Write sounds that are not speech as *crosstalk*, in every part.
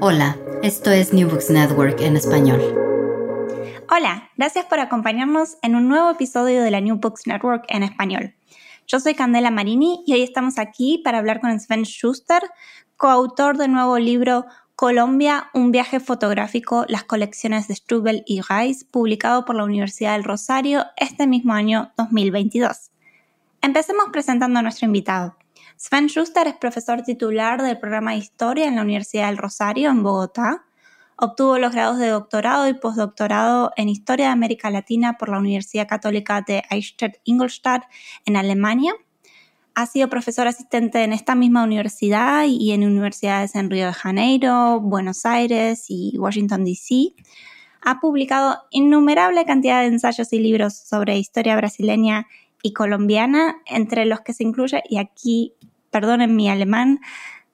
Hola, esto es New Books Network en español. Hola, gracias por acompañarnos en un nuevo episodio de la New Books Network en español. Yo soy Candela Marini y hoy estamos aquí para hablar con Sven Schuster, coautor del nuevo libro Colombia, un viaje fotográfico, las colecciones de Strubel y Reis, publicado por la Universidad del Rosario este mismo año 2022. Empecemos presentando a nuestro invitado. Sven Schuster es profesor titular del programa de Historia en la Universidad del Rosario, en Bogotá. Obtuvo los grados de doctorado y postdoctorado en Historia de América Latina por la Universidad Católica de Eichstätt-Ingolstadt en Alemania. Ha sido profesor asistente en esta misma universidad y en universidades en Río de Janeiro, Buenos Aires y Washington, D.C. Ha publicado innumerable cantidad de ensayos y libros sobre historia brasileña y colombiana, entre los que se incluye, y aquí perdonen mi alemán,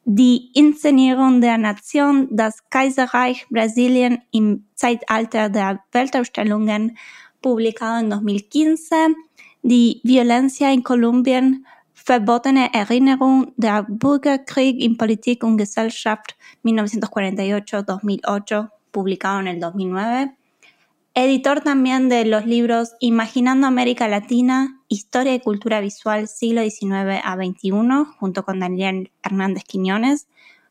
Die Inszenierung der Nation, das Kaiserreich Brasilien im Zeitalter der Weltausstellungen, publicado en 2015, Die Violencia in Kolumbien, Verbotene Erinnerung der Bürgerkrieg in Politik und Gesellschaft 1948-2008, publicado en el 2009, editor también de los libros Imaginando América Latina, Historia y Cultura Visual siglo XIX a XXI, junto con Daniel Hernández Quiñones,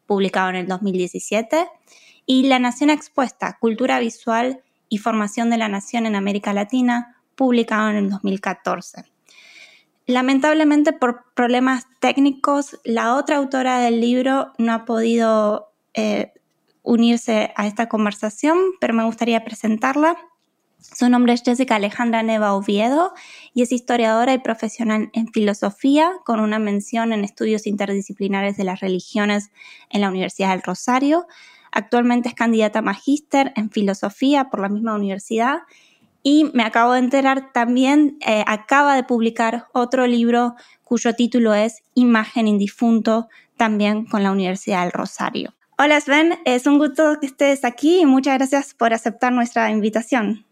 publicado en el 2017, y La Nación Expuesta, Cultura Visual y Formación de la Nación en América Latina, publicado en el 2014. Lamentablemente por problemas técnicos, la otra autora del libro no ha podido eh, unirse a esta conversación, pero me gustaría presentarla. Su nombre es Jessica Alejandra Neva Oviedo y es historiadora y profesional en filosofía con una mención en estudios interdisciplinares de las religiones en la Universidad del Rosario. Actualmente es candidata a magíster en filosofía por la misma universidad y me acabo de enterar también, eh, acaba de publicar otro libro cuyo título es Imagen indifunto, también con la Universidad del Rosario. Hola Sven, es un gusto que estés aquí y muchas gracias por aceptar nuestra invitación.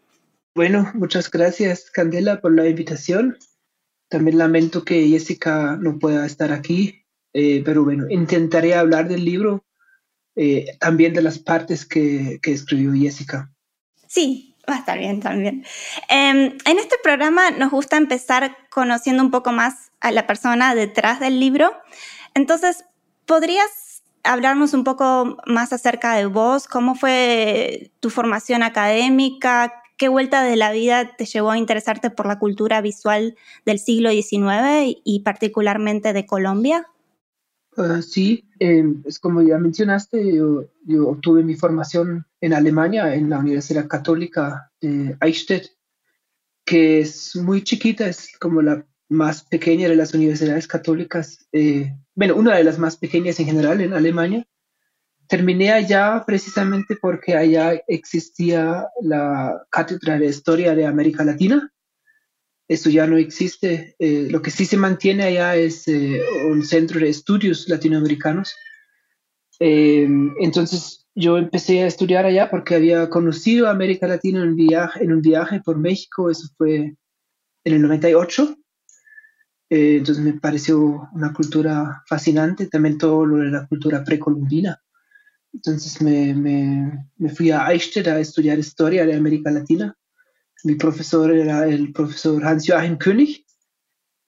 Bueno, muchas gracias, Candela, por la invitación. También lamento que Jessica no pueda estar aquí, eh, pero bueno, intentaré hablar del libro, eh, también de las partes que, que, escribió Jessica. Sí, va a estar bien también. Eh, en este programa nos gusta empezar conociendo un poco más a la persona detrás del libro. Entonces, ¿podrías hablarnos un poco más acerca de vos? ¿Cómo fue tu formación académica? ¿Qué vuelta de la vida te llevó a interesarte por la cultura visual del siglo XIX y particularmente de Colombia? Uh, sí, eh, es como ya mencionaste, yo, yo, obtuve mi formación en Alemania, en la Universidad Católica de Eichstätt, que es muy chiquita, es como la más pequeña de las universidades católicas, eh, bueno, una de las más pequeñas en general en Alemania. Terminé allá precisamente porque allá existía la Cátedra de Historia de América Latina. Eso ya no existe. Eh, lo que sí se mantiene allá es eh, un centro de estudios latinoamericanos. Eh, entonces, yo empecé a estudiar allá porque había conocido a América Latina en un viaje, en un viaje por México, eso fue en el 98. Eh, entonces me pareció una cultura fascinante, también todo lo de la cultura precolombina. Entonces me, me, me fui a Eichstätt a estudiar historia de América Latina. Mi profesor era el profesor Hans-Joachim König,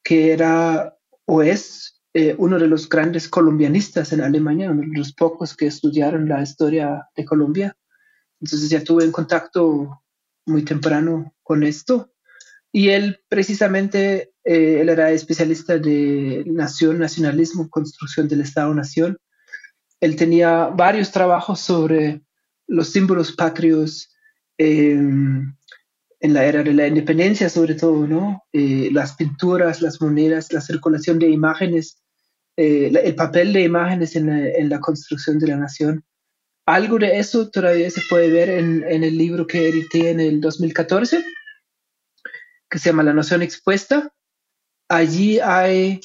que era o es eh, uno de los grandes colombianistas en Alemania, uno de los pocos que estudiaron la historia de Colombia. Entonces ya tuve en contacto muy temprano con esto. Y él precisamente, eh, él era especialista de nación, nacionalismo, construcción del Estado-Nación. Él tenía varios trabajos sobre los símbolos patrios, eh, en la era de la independencia sobre todo, ¿no? Eh, las pinturas, las monedas, la circulación de imágenes, eh, el papel de imágenes en la, en la, construcción de la nación. Algo de eso todavía se puede ver en, en, el libro que edité en el 2014, que se llama La Nación Expuesta. Allí hay,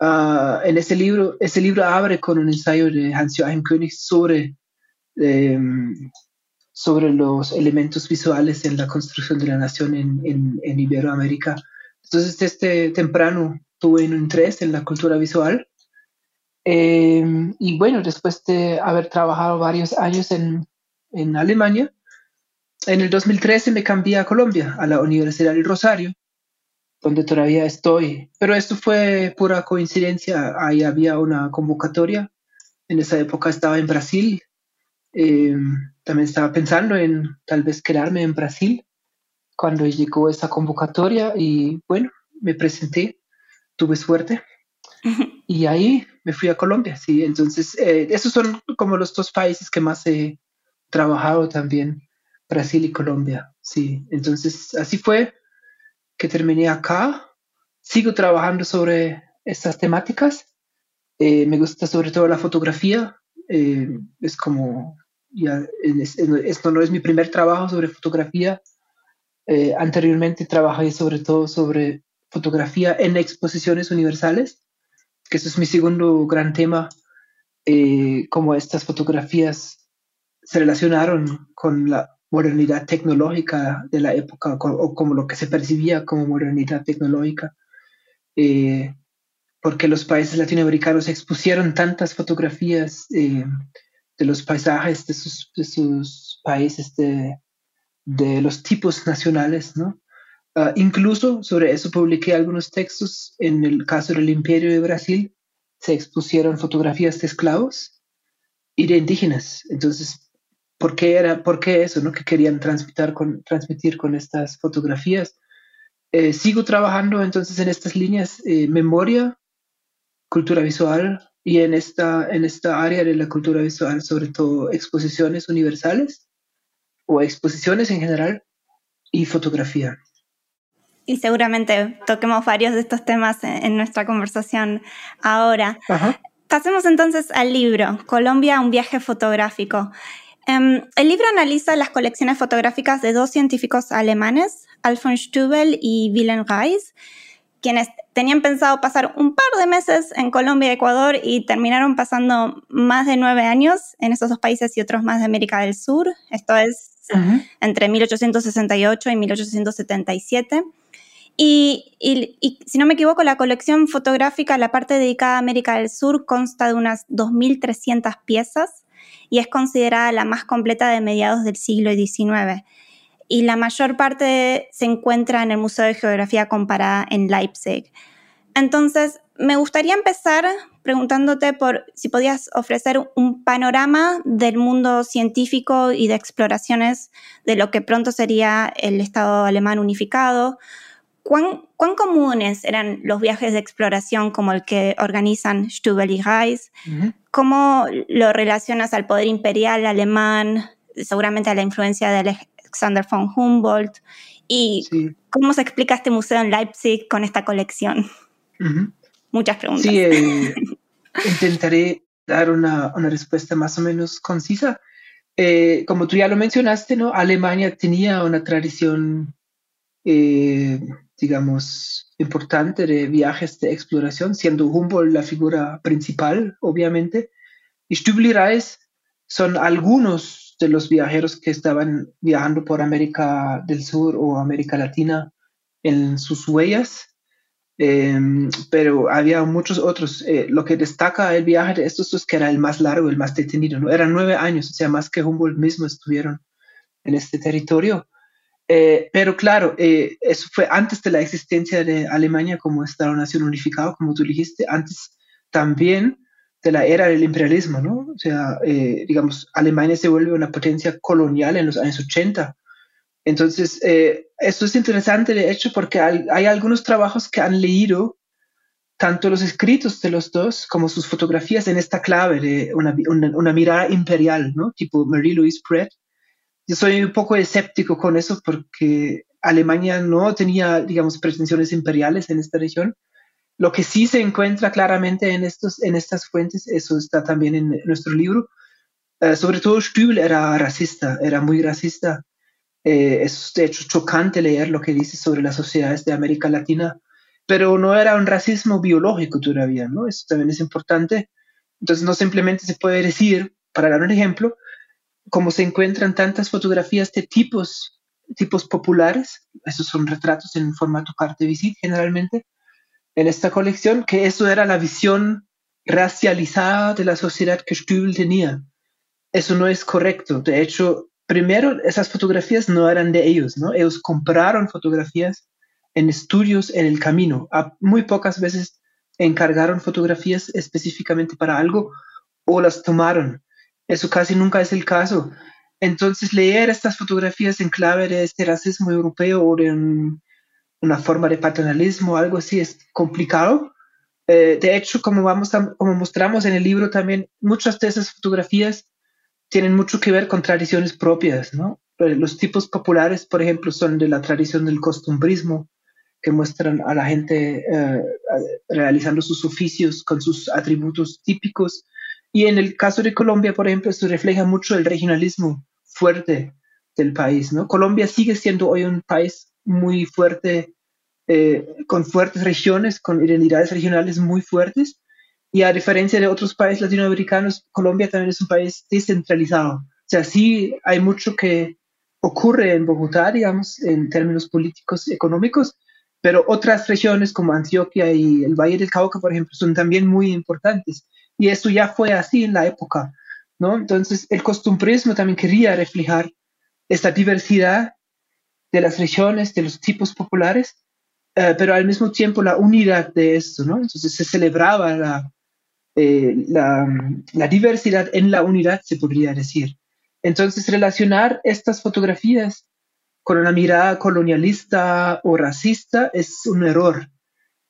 uh, en ese libro, ese libro abre con un ensayo de Hans-Joachim König sobre um, sobre los elementos visuales en la construcción de la nación en, en, Iberoamérica. Entonces, desde temprano tuve un interés en la cultura visual. Em, y bueno, después de haber trabajado varios años en, en Alemania, en el 2013 me cambié a Colombia, a la Universidad del Rosario, donde todavía estoy. Pero esto fue pura coincidencia. Ahí había una convocatoria. En esa época estaba en Brasil eh, también estaba pensando en tal vez quedarme en Brasil cuando llegó esa convocatoria y bueno, me presenté, tuve suerte *laughs* y ahí me fui a Colombia, sí. Entonces, eh, esos son como los dos países que más he trabajado también, Brasil y Colombia, sí. Entonces, así fue que terminé acá. Sigo trabajando sobre estas temáticas. Eh, me gusta sobre todo la fotografía. es como ya esto no es mi primer trabajo sobre fotografía. Eh, anteriormente trabajé sobre todo sobre fotografía en exposiciones universales, que eso es mi segundo gran tema, eh, cómo estas fotografías se relacionaron con la modernidad tecnológica de la época, o como lo que se percibía como modernidad tecnológica. Eh, porque los países latinoamericanos expusieron tantas fotografías eh, de los paisajes de sus, países, de, los tipos nacionales, ¿no? Uh, incluso sobre eso publiqué algunos textos. En el caso del Imperio de Brasil se expusieron fotografías de esclavos y de indígenas. Entonces, ¿por qué, era, por qué eso, no? Que querían transmitir con, transmitir con estas fotografías. Eh, sigo trabajando entonces en estas líneas, eh, memoria, cultura visual, y en esta, en esta área de la cultura visual, sobre todo exposiciones universales o exposiciones en general y fotografía. Y seguramente toquemos varios de estos temas en, nuestra conversación ahora. Pasemos entonces al libro, Colombia, un viaje fotográfico. Um, el libro analiza las colecciones fotográficas de dos científicos alemanes, Alfons Stubel y Wilhelm Reis, quienes tenían pensado pasar un par de meses en Colombia y Ecuador y terminaron pasando más de nueve años en esos dos países y otros más de América del Sur. Esto es entre 1868 y 1877. Y, y, si no me equivoco, la colección fotográfica, la parte dedicada a América del Sur, consta de unas 2.300 piezas y es considerada la más completa de mediados del siglo XIX y la mayor parte se encuentra en el Museo de Geografía Comparada en Leipzig. Entonces, me gustaría empezar preguntándote por si podías ofrecer un panorama del mundo científico y de exploraciones de lo que pronto sería el Estado alemán unificado. ¿Cuán, cuán comunes eran los viajes de exploración como el que organizan Stubel y Reis? ¿Cómo lo relacionas al poder imperial alemán, seguramente a la influencia del Alexander von Humboldt. ¿Y cómo se explica este museo en Leipzig con esta colección? Muchas preguntas. Sí, eh, *laughs* intentaré dar una, una, respuesta más o menos concisa. Eh, como tú ya lo mencionaste, ¿no? Alemania tenía una tradición, eh, digamos, importante de viajes de exploración, siendo Humboldt la figura principal, obviamente. Y Stübli Reis son algunos de los viajeros que estaban viajando por América del Sur o América Latina en sus huellas, em, pero había muchos otros. Eh, lo que destaca el viaje de estos es que era el más largo, el más detenido. ¿no? Eran nueve años, o sea, más que Humboldt mismo estuvieron en este territorio. Eh, pero claro, eh, eso fue antes de la existencia de Alemania como Estado-Nación unificado, como tú dijiste, antes también de la era del imperialismo, ¿no? O sea, eh, digamos, Alemania se vuelve una potencia colonial en los años 80. Entonces, eh, esto es interesante, de hecho, porque hay, algunos trabajos que han leído tanto los escritos de los dos como sus fotografías en esta clave de una, una, mirada imperial, ¿no? Tipo Marie-Louise Pratt. Yo soy un poco escéptico con eso porque Alemania no tenía, digamos, pretensiones imperiales en esta región, lo que sí se encuentra claramente en, estos, en estas fuentes, eso está también en nuestro libro, eh, sobre todo Stübel era racista, era muy racista. Eh, es de hecho chocante leer lo que dice sobre las sociedades de América Latina, pero no era un racismo biológico todavía, ¿no? Eso también es importante. Entonces no simplemente se puede decir, para dar un ejemplo, como se encuentran tantas fotografías de tipos, tipos populares, esos son retratos en formato carte visit generalmente, en esta colección que eso era la visión racializada de la sociedad que Stübel tenía. Eso no es correcto. De hecho, primero, esas fotografías no eran de ellos, ¿no? Ellos compraron fotografías en estudios en el camino. muy pocas veces encargaron fotografías específicamente para algo o las tomaron. Eso casi nunca es el caso. Entonces, leer estas fotografías en clave de este racismo europeo o de un una forma de paternalismo, algo así, es complicado. Eh, de hecho, como, vamos como mostramos en el libro también, muchas de esas fotografías tienen mucho que ver con tradiciones propias. Eh, los tipos populares, por ejemplo, son de la tradición del costumbrismo, que muestran a la gente eh, realizando sus oficios con sus atributos típicos. Y en el caso de Colombia, por ejemplo, esto refleja mucho el regionalismo fuerte del país, ¿no? Colombia sigue siendo hoy un país muy fuerte, eh, con fuertes regiones, con identidades regionales muy fuertes. Y a diferencia de otros países latinoamericanos, Colombia también es un país descentralizado. O sea, sí hay mucho que ocurre en Bogotá, digamos, en términos políticos, económicos, pero otras regiones como Antioquia y el Valle del Cauca, por ejemplo, son también muy importantes. Y eso ya fue así en la época, ¿no? Entonces, el costumbrismo también quería reflejar esta diversidad de las regiones, de los tipos populares, eh, pero al mismo tiempo la unidad de esto, ¿no? Entonces se celebraba eh, la, la, diversidad en la unidad, se podría decir. Entonces relacionar estas fotografías con una mirada colonialista o racista es un error.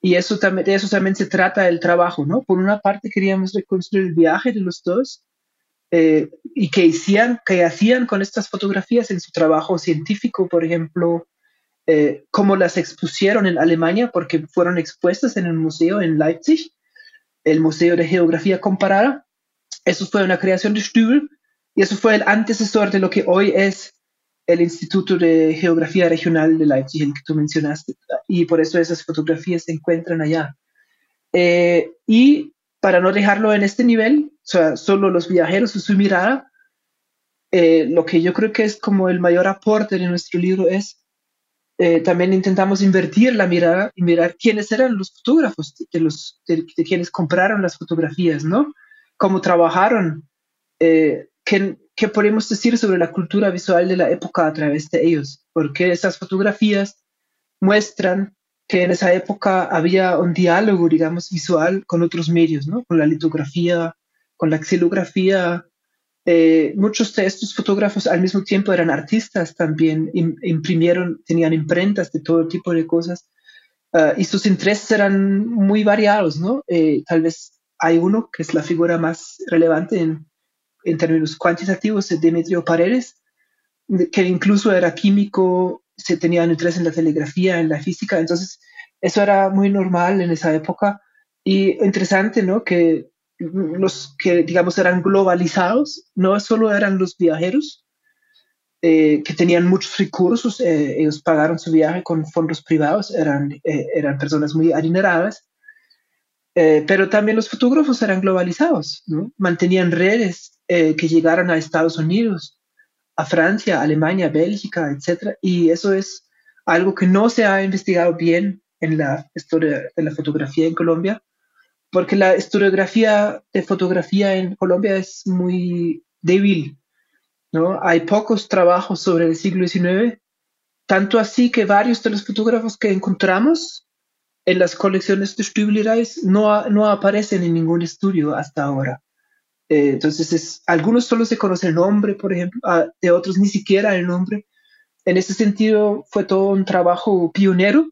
Y eso también, de eso también se trata el trabajo, ¿no? Por una parte queríamos reconstruir el viaje de los dos, eh, y que hacían, que hacían con estas fotografías en su trabajo científico, por ejemplo, eh, cómo las expusieron en Alemania, porque fueron expuestas en el museo en Leipzig, el Museo de Geografía Comparada. Eso fue una creación de Stübel y eso fue el antecesor de lo que hoy es el Instituto de Geografía Regional de Leipzig, el que tú mencionaste, y por eso esas fotografías se encuentran allá. Eh, y para no dejarlo en este nivel, o sea, solo los viajeros y su mirada, eh, lo que yo creo que es como el mayor aporte de nuestro libro es, eh, también intentamos invertir la mirada y mirar quiénes eran los fotógrafos, de, los, de, quienes compraron las fotografías, ¿no? Cómo trabajaron, eh, qué, podemos decir sobre la cultura visual de la época a través de ellos, porque esas fotografías muestran que en esa época había un diálogo, digamos, visual con otros medios, ¿no? Con la litografía, con la xilografía. Eh, muchos de estos fotógrafos al mismo tiempo eran artistas también, imprimieron, tenían imprentas de todo tipo de cosas uh, y sus intereses eran muy variados, ¿no? Eh, tal vez hay uno que es la figura más relevante en, en términos cuantitativos, es Demetrio Paredes, que incluso era químico, se tenían interés en la telegrafía, en la física, entonces eso era muy normal en esa época y interesante, ¿no? Que los que, digamos, eran globalizados, no solo eran los viajeros, eh, que tenían muchos recursos, eh, ellos pagaron su viaje con fondos privados, eran, eh, eran personas muy adineradas, pero también los fotógrafos eran globalizados, ¿no? mantenían redes eh, que llegaron a Estados Unidos, a Francia, Alemania, Bélgica, etc. Y eso es algo que no se ha investigado bien en la historia de la fotografía en Colombia, porque la historiografía de fotografía en Colombia es muy débil. ¿no? Hay pocos trabajos sobre el siglo XIX, tanto así que varios de los fotógrafos que encontramos en las colecciones de Stübli no, no aparecen en ningún estudio hasta ahora. Eh, entonces, es, algunos solo se conocen el nombre, por ejemplo, ah, de otros ni siquiera el nombre. En ese sentido, fue todo un trabajo pionero.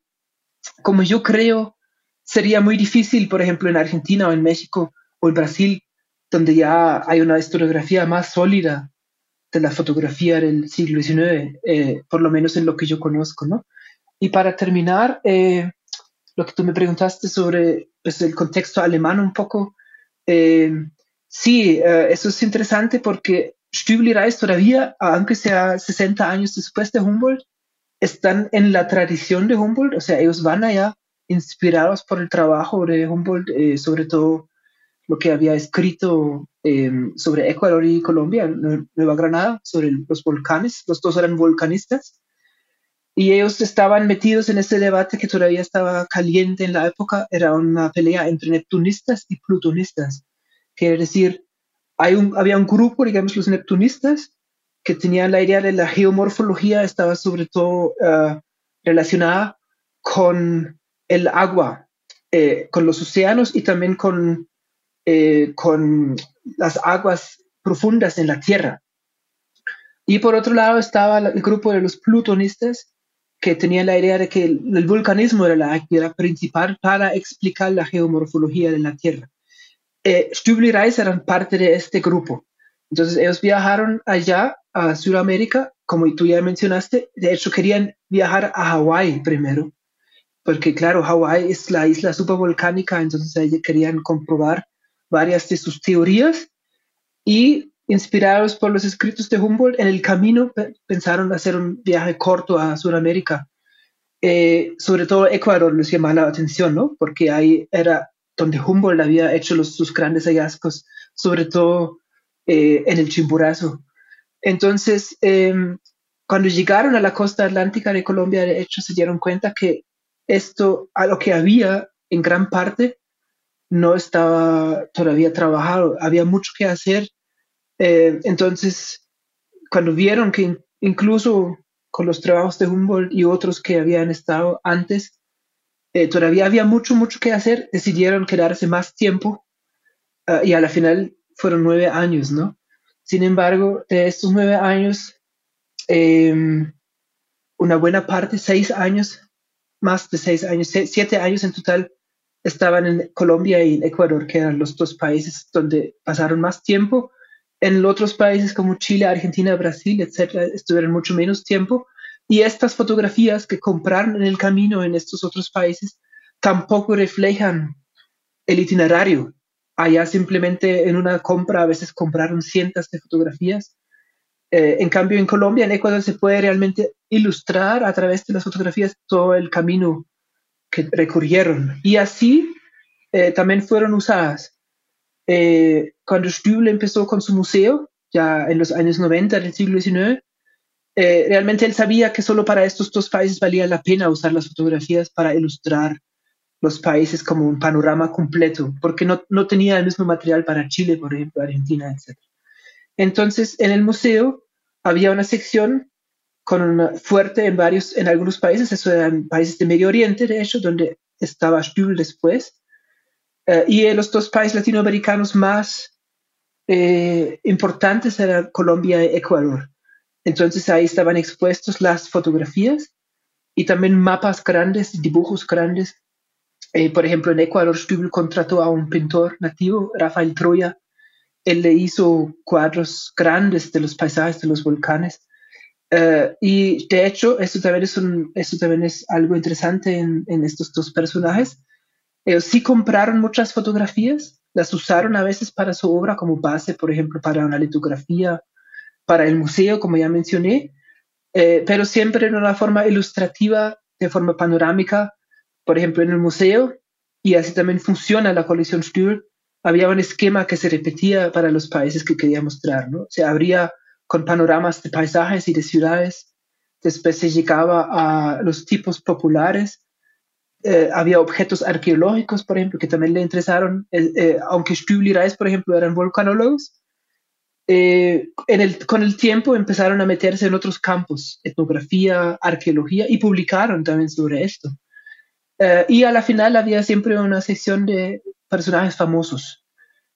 Como yo creo, sería muy difícil, por ejemplo, en Argentina o en México o en Brasil, donde ya hay una historiografía más sólida de la fotografía del siglo XIX, eh, por lo menos en lo que yo conozco, ¿no? Y para terminar, eh, lo que tú me preguntaste sobre pues, el contexto alemán un poco. Sí, eh, eso es interesante porque Stübli Reis todavía, aunque sea 60 años después de Humboldt, están en la tradición de Humboldt, o sea, ellos van allá inspirados por el trabajo de Humboldt, eh, sobre todo lo que había escrito sobre Ecuador y Colombia, Nueva Granada, sobre los volcanes, los dos eran volcanistas, y ellos estaban metidos en ese debate que todavía estaba caliente en la época, era una pelea entre neptunistas y plutonistas. Quiere decir, había un grupo, digamos, los neptunistas, que tenían la idea de la geomorfología, estaba sobre todo uh, relacionada con el agua, eh, con los océanos y también con, eh, con las aguas profundas en la Tierra. Y por otro lado estaba el grupo de los plutonistas, que tenía la idea de que el, vulcanismo era la actividad principal para explicar la geomorfología de la Tierra. Eh, Stübli Reis eran parte de este grupo. Entonces ellos viajaron allá a Sudamérica, como tú ya mencionaste, de hecho querían viajar a Hawái primero, porque claro, Hawái es la isla supervolcánica, entonces ellos querían comprobar varias de sus teorías y Inspirados por los escritos de Humboldt, en el camino pensaron hacer un viaje corto a Sudamérica. Eh, sobre todo Ecuador les llamaba la atención, ¿no? Porque ahí era donde Humboldt había hecho sus grandes hallazgos, sobre todo eh, en el Chimborazo. Entonces, em, cuando llegaron a la costa atlántica de Colombia, de hecho, se dieron cuenta que esto, a lo que había en gran parte, no estaba todavía trabajado. Había mucho que hacer eh, entonces, cuando vieron que incluso con los trabajos de Humboldt y otros que habían estado antes, eh, todavía había mucho, mucho que hacer, decidieron quedarse más tiempo ah, y a la final fueron nueve años, ¿no? Sin embargo, de estos nueve años, em, una buena parte, seis años, más de seis años, siete años en total, estaban en Colombia y en Ecuador, que eran los dos países donde pasaron más tiempo en otros países como Chile, Argentina, Brasil, etcétera, estuvieron mucho menos tiempo. Y estas fotografías que compraron en el camino en estos otros países tampoco reflejan el itinerario. Allá simplemente en una compra a veces compraron cientos de fotografías. Eh, en cambio, en Colombia, en Ecuador, se puede realmente ilustrar a través de las fotografías todo el camino que recorrieron. Y así eh, también fueron usadas eh, cuando Stüble empezó con su museo, ya en los años 90 del siglo XIX, eh, realmente él sabía que solo para estos dos países valía la pena usar las fotografías para ilustrar los países como un panorama completo, porque no, no tenía el mismo material para Chile, por ejemplo, Argentina, etc. Entonces, en el museo había una sección con fuerte en varios, en algunos países, eso eran países de Medio Oriente, de hecho, donde estaba Stüble después, eh, y los dos países latinoamericanos más eh, importantes eran Colombia y Ecuador. Entonces ahí estaban expuestos las fotografías y también mapas grandes, dibujos grandes. Eh, por ejemplo, en Ecuador, Stübel contrató a un pintor nativo, Rafael Troya. Él le hizo cuadros grandes de los paisajes de los volcanes. y de hecho, esto también es algo interesante en, en estos dos personajes ellos sí compraron muchas fotografías, las usaron a veces para su obra como base, por ejemplo, para una litografía, para el museo, como ya mencioné, eh, pero siempre en una forma ilustrativa, de forma panorámica, por ejemplo, en el museo, y así también funciona la colección Stühl. había un esquema que se repetía para los países que quería mostrar, ¿no? Se abría con panoramas de paisajes y de ciudades, después se llegaba a los tipos populares, eh, había objetos arqueológicos, por ejemplo, que también le interesaron, eh, aunque Stübli y Reis, por ejemplo, eran volcanólogos, eh, con el tiempo empezaron a meterse en otros campos, etnografía, arqueología, y publicaron también sobre esto. y a la final había siempre una sección de personajes famosos.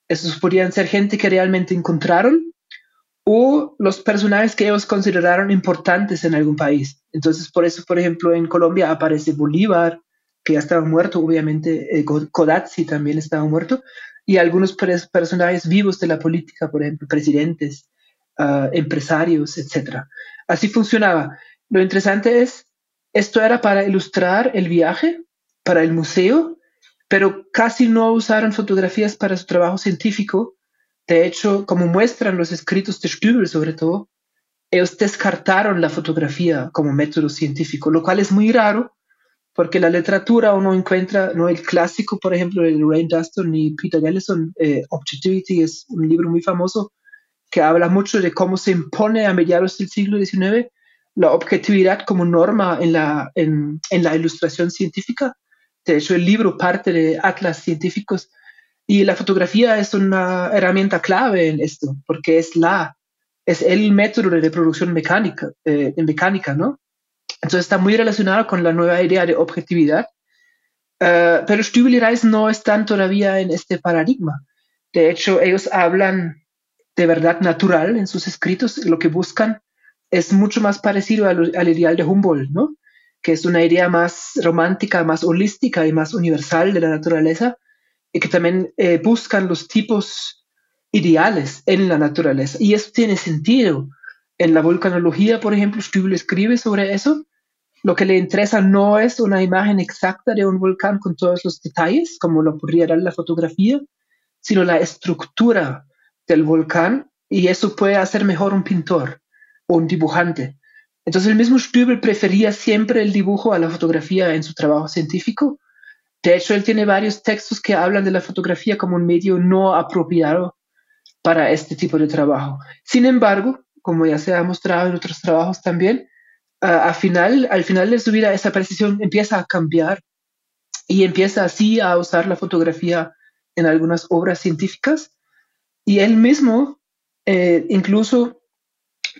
Esos podían ser gente que realmente encontraron o los personajes que ellos consideraron importantes en algún país. Entonces, por eso, por ejemplo, en Colombia aparece Bolívar, que ya estaba muerto, obviamente, eh, también estaba muerto, y algunos personajes vivos de la política, por ejemplo, presidentes, ah, empresarios, etc. Así funcionaba. Lo interesante es, esto era para ilustrar el viaje, para el museo, pero casi no usaron fotografías para su trabajo científico. De hecho, como muestran los escritos de Stübel sobre todo, ellos descartaron la fotografía como método científico, lo cual es muy raro porque la literatura uno encuentra, no el clásico, por ejemplo, de Rain Dustin y Peter Ellison, eh, Objectivity es un libro muy famoso que habla mucho de cómo se impone a mediados del siglo XIX la objetividad como norma en la, en, en la ilustración científica. De hecho, el libro parte de atlas científicos y la fotografía es una herramienta clave en esto, porque es la, es el método de reproducción mecánica, eh, en mecánica, ¿no? Entonces está muy relacionado con la nueva idea de objetividad. Uh, pero Stübel y Reis no están todavía en este paradigma. De hecho, ellos hablan de verdad natural en sus escritos. Lo que buscan es mucho más parecido al, al ideal de Humboldt, ¿no? que es una idea más romántica, más holística y más universal de la naturaleza, y que también eh, buscan los tipos ideales en la naturaleza. Y eso tiene sentido. En la volcanología, por ejemplo, Stübel escribe sobre eso, lo que le interesa no es una imagen exacta de un volcán con todos los detalles, como lo podría dar la fotografía, sino la estructura del volcán y eso puede hacer mejor un pintor o un dibujante. Entonces el mismo Stübel prefería siempre el dibujo a la fotografía en su trabajo científico. De hecho, él tiene varios textos que hablan de la fotografía como un medio no apropiado para este tipo de trabajo. Sin embargo, como ya se ha mostrado en otros trabajos también, final, al final de su vida esa precisión empieza a cambiar y empieza así a usar la fotografía en algunas obras científicas y él mismo eh, incluso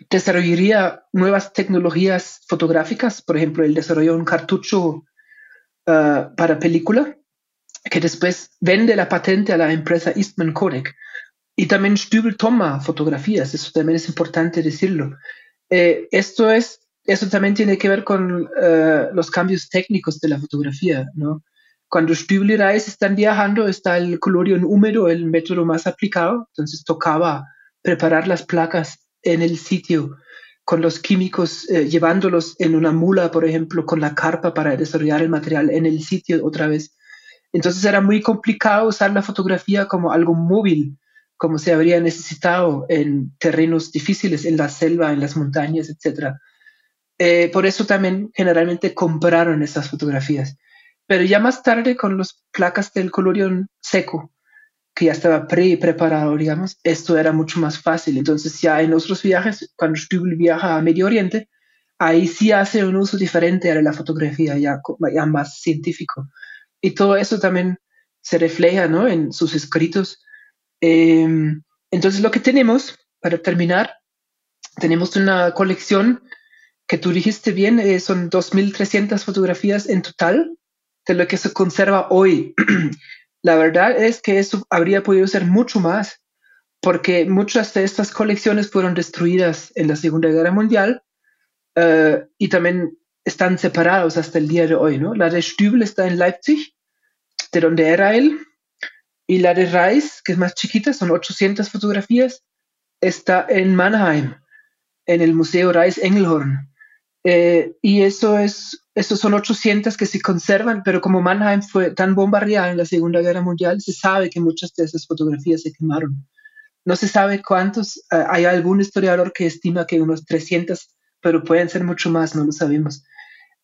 desarrollaría nuevas tecnologías fotográficas, por ejemplo, él desarrolló un cartucho ah, para película que después vende la patente a la empresa Eastman Kodak. Y también Stübel toma fotografías, eso también es importante decirlo. Eh, esto es eso también tiene que ver con eh, los cambios técnicos de la fotografía, ¿no? Cuando Stübel y Reis están viajando, está el colorión húmedo, el método más aplicado, entonces tocaba preparar las placas en el sitio con los químicos, eh, llevándolos en una mula, por ejemplo, con la carpa para desarrollar el material en el sitio otra vez. Entonces era muy complicado usar la fotografía como algo móvil, como se habría necesitado en terrenos difíciles, en la selva, en las montañas, etc. Eh, por eso también generalmente compraron esas fotografías. Pero ya más tarde, con las placas del colorión seco, que ya estaba pre-preparado, digamos, esto era mucho más fácil. Entonces ya en otros viajes, cuando Stübel viaja a Medio Oriente, ahí sí hace un uso diferente de la fotografía, ya, ya más científico. Y todo eso también se refleja ¿no? en sus escritos. Em, entonces lo que tenemos, para terminar, tenemos una colección que tú dijiste bien, eh, son 2.300 fotografías en total de lo que se conserva hoy. *clears throat* La verdad es que eso habría podido ser mucho más, porque muchas de estas colecciones fueron destruidas en la Segunda Guerra Mundial uh, y también están separados hasta el día de hoy. ¿no? La de Stübel está en Leipzig, de donde era él, y la de Reis, que es más chiquita, son 800 fotografías, está en Mannheim, en el Museo Reis Engelhorn. Eh, y eso es, esos son 800 que se conservan, pero como Mannheim fue tan bombardeada en la Segunda Guerra Mundial, se sabe que muchas de esas fotografías se quemaron. No se sabe cuántos, eh, hay algún historiador que estima que unos 300, pero pueden ser mucho más, no lo sabemos.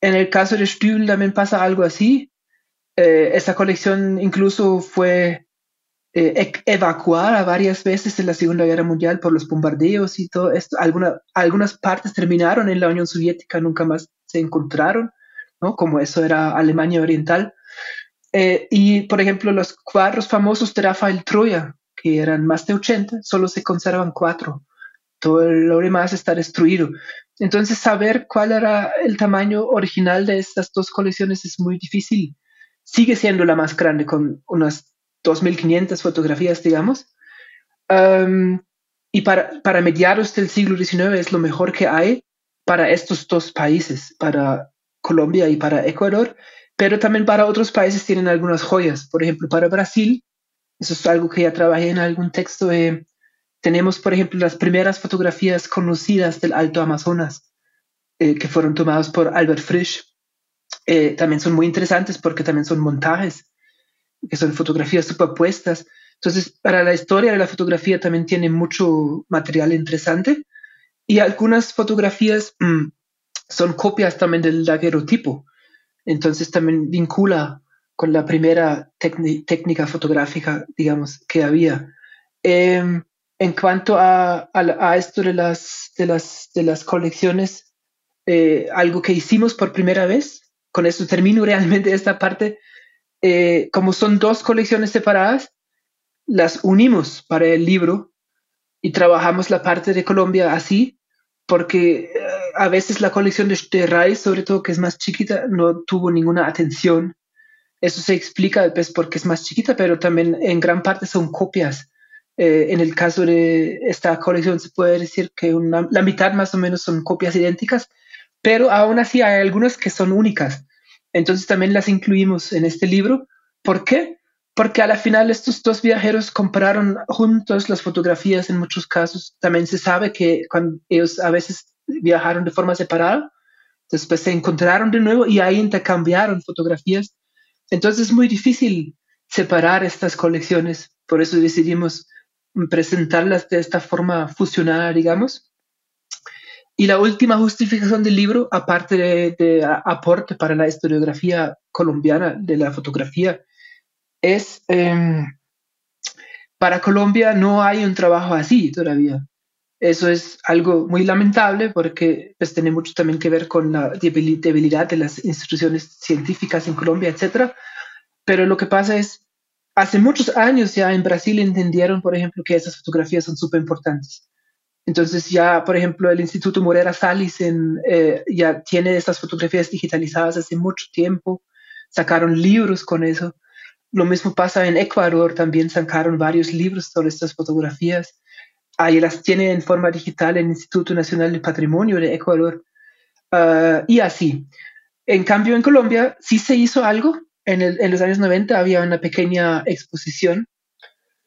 En el caso de Stühl también pasa algo así. Eh, esa colección incluso fue eh, evacuar varias veces en la Segunda Guerra Mundial por los bombardeos y todo esto. algunas partes terminaron en la Unión Soviética, nunca más se encontraron, ¿no? como eso era Alemania Oriental. Eh, y, por ejemplo, los cuadros famosos de Rafael Troya, que eran más de 80, solo se conservan cuatro. Todo lo demás está destruido. Entonces, saber cuál era el tamaño original de estas dos colecciones es muy difícil. Sigue siendo la más grande, con unas 2.500 fotografías, digamos. y para, para mediados del siglo XIX es lo mejor que hay para estos dos países, para Colombia y para Ecuador, pero también para otros países tienen algunas joyas. Por ejemplo, para Brasil, eso es algo que ya trabajé en algún texto, eh, tenemos, por ejemplo, las primeras fotografías conocidas del Alto Amazonas, eh, que fueron tomadas por Albert Frisch. Eh, también son muy interesantes porque también son montajes, que son fotografías superpuestas. Entonces, para la historia de la fotografía también tiene mucho material interesante. Y algunas fotografías mm, son copias también del daguerrotipo. Entonces también vincula con la primera técnica fotográfica, digamos, que había. Em, en cuanto a, esto de las, de las, de las colecciones, eh, algo que hicimos por primera vez, con esto termino *laughs* realmente esta parte, eh, como son dos colecciones separadas, las unimos para el libro y trabajamos la parte de Colombia así, porque eh, a veces la colección de, de sobre todo que es más chiquita, no tuvo ninguna atención. Eso se explica pues, porque es más chiquita, pero también en gran parte son copias eh, en el caso de esta colección se puede decir que la mitad más o menos son copias idénticas, pero aún así hay algunas que son únicas. Entonces también las incluimos en este libro. ¿Por qué? Porque a la final estos dos viajeros compraron juntos las fotografías en muchos casos. También se sabe que cuando ellos a veces viajaron de forma separada, después se encontraron de nuevo y ahí intercambiaron fotografías. Entonces es muy difícil separar estas colecciones. Por eso decidimos presentarlas de esta forma fusionada, digamos. Y la última justificación del libro, aparte de, aporte para la historiografía colombiana de la fotografía, es em, para Colombia no hay un trabajo así todavía. Eso es algo muy lamentable porque pues, tiene mucho también que ver con la debilidad de las instituciones científicas en Colombia, etc. Pero lo que pasa es hace muchos años ya en Brasil entendieron, por ejemplo, que esas fotografías son súper importantes. Entonces ya, por ejemplo, el Instituto Morera Salis eh, ya tiene estas fotografías digitalizadas hace mucho tiempo, sacaron libros con eso. Lo mismo pasa en Ecuador, también sacaron varios libros sobre estas fotografías. Ahí las tiene en forma digital el Instituto Nacional del Patrimonio de Ecuador. Ah, y así. En cambio, en Colombia sí se hizo algo, en, los años 90 había una pequeña exposición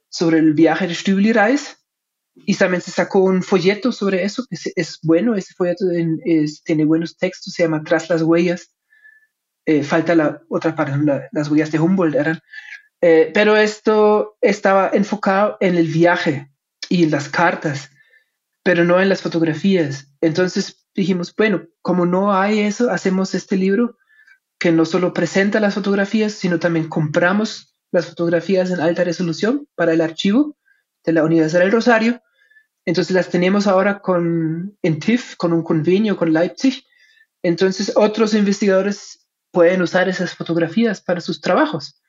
sobre el viaje de Stübli Reis y también se sacó un folleto sobre eso, que es, bueno, ese folleto tiene buenos textos, se llama Tras las huellas. Eh, falta la otra parte, las huellas de Humboldt eran. Eh, pero esto estaba enfocado en el viaje y en las cartas, pero no en las fotografías. Entonces dijimos, bueno, como no hay eso, hacemos este libro que no solo presenta las fotografías, sino también compramos las fotografías en alta resolución para el archivo de la Universidad del Rosario. Entonces las tenemos ahora con, en TIFF, con un convenio con Leipzig. Entonces otros investigadores pueden usar esas fotografías para sus trabajos.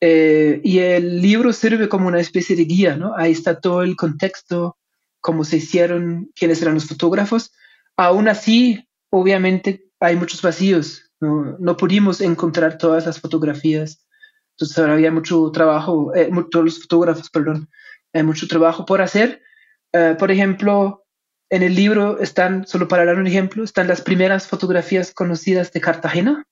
Eh, y el libro sirve como una especie de guía, ¿no? Ahí está todo el contexto, cómo se hicieron, quiénes eran los fotógrafos. Aún así, obviamente, hay muchos vacíos no, pudimos encontrar todas las fotografías. Entonces ahora había mucho trabajo, eh, todos los fotógrafos, perdón, hay mucho trabajo por hacer. Eh, por ejemplo, en el libro están, solo para dar un ejemplo, están las primeras fotografías conocidas de Cartagena,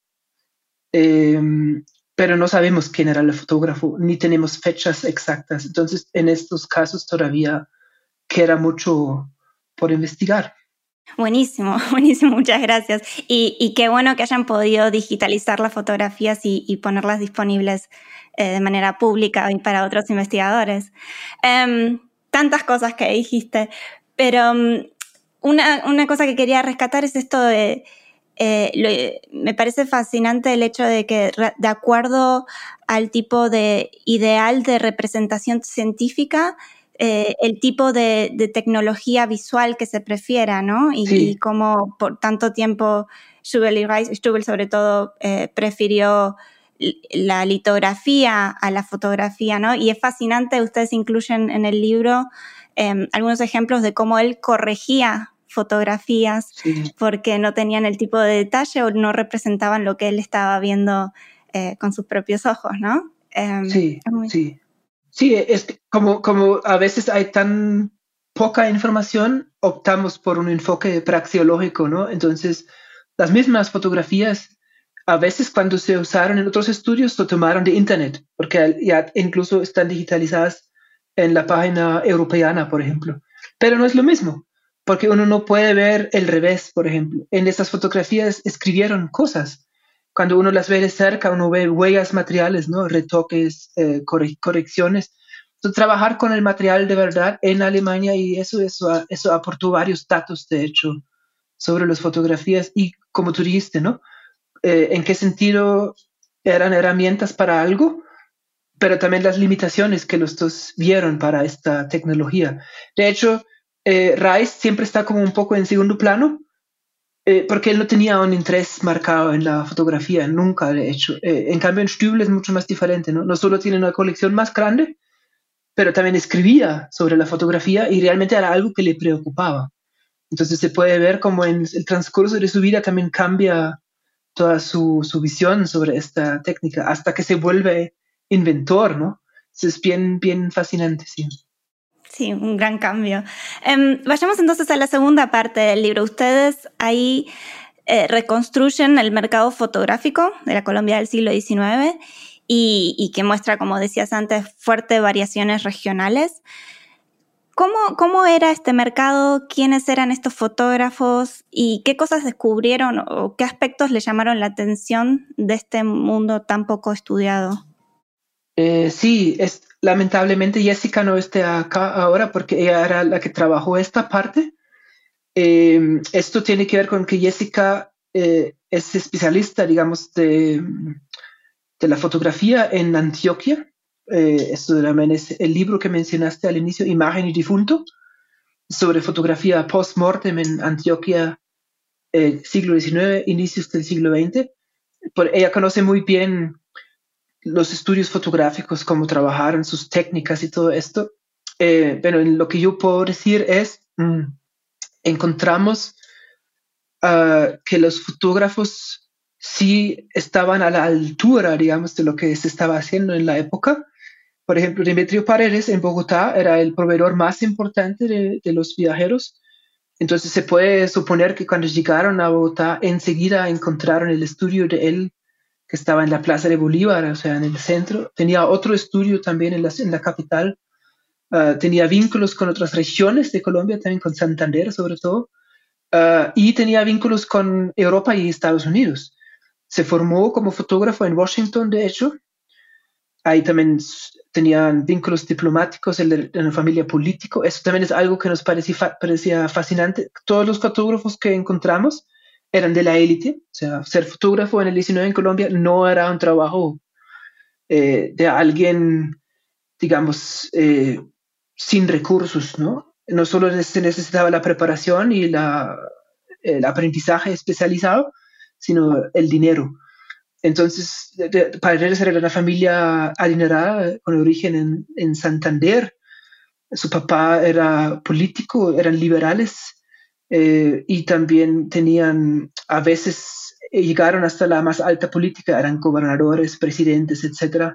em, pero no sabemos quién era el fotógrafo, ni tenemos fechas exactas. Entonces, en estos casos todavía queda mucho por investigar. Buenísimo, *laughs* buenísimo, muchas gracias. Y, qué bueno que hayan podido digitalizar las fotografías y, ponerlas disponibles eh, de manera pública y para otros investigadores. Em, tantas cosas que dijiste, pero mm, una, cosa que quería rescatar es esto de eh, me parece fascinante el hecho de que de acuerdo al tipo de ideal de representación científica, eh, el tipo de, tecnología visual que se prefiera, ¿no? Y, cómo por tanto tiempo Stubel y Rice, Stubel sobre todo, eh, prefirió la litografía a la fotografía, ¿no? Y es fascinante, ustedes incluyen en el libro em, algunos ejemplos de cómo él corregía fotografías porque no tenían el tipo de detalle o no representaban lo que él estaba viendo eh, con sus propios ojos, ¿no? Em, sí, sí. Sí, es como, como a veces hay tan poca información, optamos por un enfoque praxiológico, ¿no? Entonces, las mismas fotografías, a veces cuando se usaron en otros estudios, se tomaron de Internet, porque ya incluso están digitalizadas en la página europeana, por ejemplo. Pero no es lo mismo porque uno no puede ver el revés, por ejemplo. En esas fotografías escribieron cosas. Cuando uno las ve de cerca, uno ve huellas materiales, ¿no? retoques, eh, correcciones. Entonces, trabajar con el material de verdad en Alemania y eso, eso, eso aportó varios datos, de hecho, sobre las fotografías y como dijiste, ¿no? Eh, ¿En qué sentido eran herramientas para algo? pero también las limitaciones que los dos vieron para esta tecnología. De hecho, eh, Rice siempre está como un poco en segundo plano, eh, porque él no tenía un interés marcado en la fotografía, nunca de hecho. Eh, en cambio, en Stübel es mucho más diferente, ¿no? Solo tiene una colección más grande, pero también escribía sobre la fotografía y realmente era algo que le preocupaba. Entonces se puede ver como en el transcurso de su vida también cambia toda su, su visión sobre esta técnica hasta que se vuelve inventor, ¿no? es bien, bien fascinante, sí. Sí, un gran cambio. Em, vayamos entonces a la segunda parte del libro. Ustedes ahí eh, reconstruyen el mercado fotográfico de la Colombia del siglo XIX y, que muestra, como decías antes, fuertes variaciones regionales. ¿Cómo, ¿Cómo era este mercado? ¿Quiénes eran estos fotógrafos? ¿Y qué cosas descubrieron o qué aspectos le llamaron la atención de este mundo tan poco estudiado? Eh, sí, es, lamentablemente Jessica no está acá ahora porque ella era la que trabajó esta parte. Em, esto tiene que ver con que Jessica eh, es especialista, digamos, de, de, la fotografía en Antioquia. Eh, esto también es el libro que mencionaste al inicio, Imagen y Difunto, sobre fotografía post-mortem en Antioquia, siglo XIX, inicios del siglo XX. ella conoce muy bien los estudios fotográficos, cómo trabajaron, sus técnicas y todo esto. Eh, lo que yo puedo decir es, mm, encontramos ah, que los fotógrafos sí estaban a la altura, digamos, de lo que se estaba haciendo en la época. Por ejemplo, Demetrio Paredes en Bogotá era el proveedor más importante de, de los viajeros. Entonces se puede suponer que cuando llegaron a Bogotá enseguida encontraron el estudio de él que estaba en la Plaza de Bolívar, o sea, en el centro. Tenía otro estudio también en la, en la capital. Ah, tenía vínculos con otras regiones de Colombia, también con Santander sobre todo. Ah, y tenía vínculos con Europa y Estados Unidos. Se formó como fotógrafo en Washington, de hecho. Ahí también tenían vínculos diplomáticos en la, familia político. Eso también es algo que nos parecía, parecía fascinante. Todos los fotógrafos que encontramos eran de la élite. O sea, ser fotógrafo en el 19 en Colombia no era un trabajo eh, de alguien, digamos, eh, sin recursos, ¿no? No solo se necesitaba la preparación y el aprendizaje especializado, sino el dinero. Entonces, Paredes era una familia adinerada con origen en, en Santander. Su papá era político, eran liberales eh, y también tenían, a veces eh, llegaron hasta la más alta política, eran gobernadores, presidentes, etc.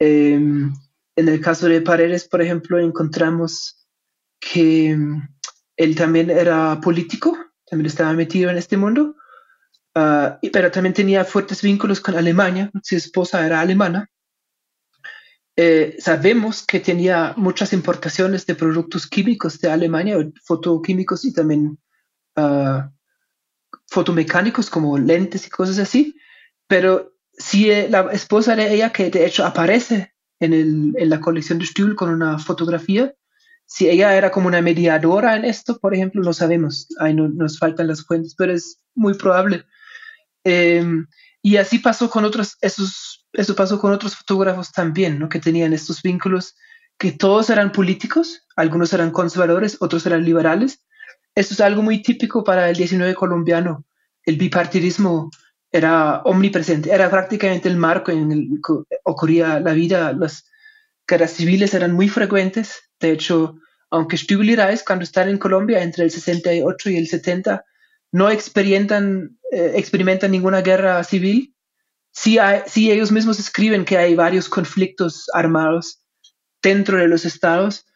Em, en el caso de Paredes, por ejemplo, encontramos que mm, él también era político, también estaba metido en este mundo, ah, pero también tenía fuertes vínculos con Alemania, su esposa era alemana, eh, sabemos que tenía muchas importaciones de productos químicos de Alemania, fotoquímicos y también uh, fotomecánicos como lentes y cosas así, pero si eh, la esposa de ella, que de hecho aparece en, el, en la colección de Stuhl con una fotografía, Si ella era como una mediadora en esto, por ejemplo, no sabemos. Ahí no, nos faltan las fuentes, pero es muy probable. Em, y así pasó con otros, eso pasó con otros fotógrafos también, ¿no? Que tenían estos vínculos, que todos eran políticos, algunos eran conservadores, otros eran liberales. Esto es algo muy típico para el 19 colombiano. El bipartidismo era omnipresente, era prácticamente el marco en el que ocurría la vida. Las guerras civiles eran muy frecuentes. De hecho, aunque Reis, cuando están en Colombia entre el 68 y el 70, no experimentan, eh, experimentan ninguna guerra civil, sí, ellos mismos escriben que hay varios conflictos armados dentro de los estados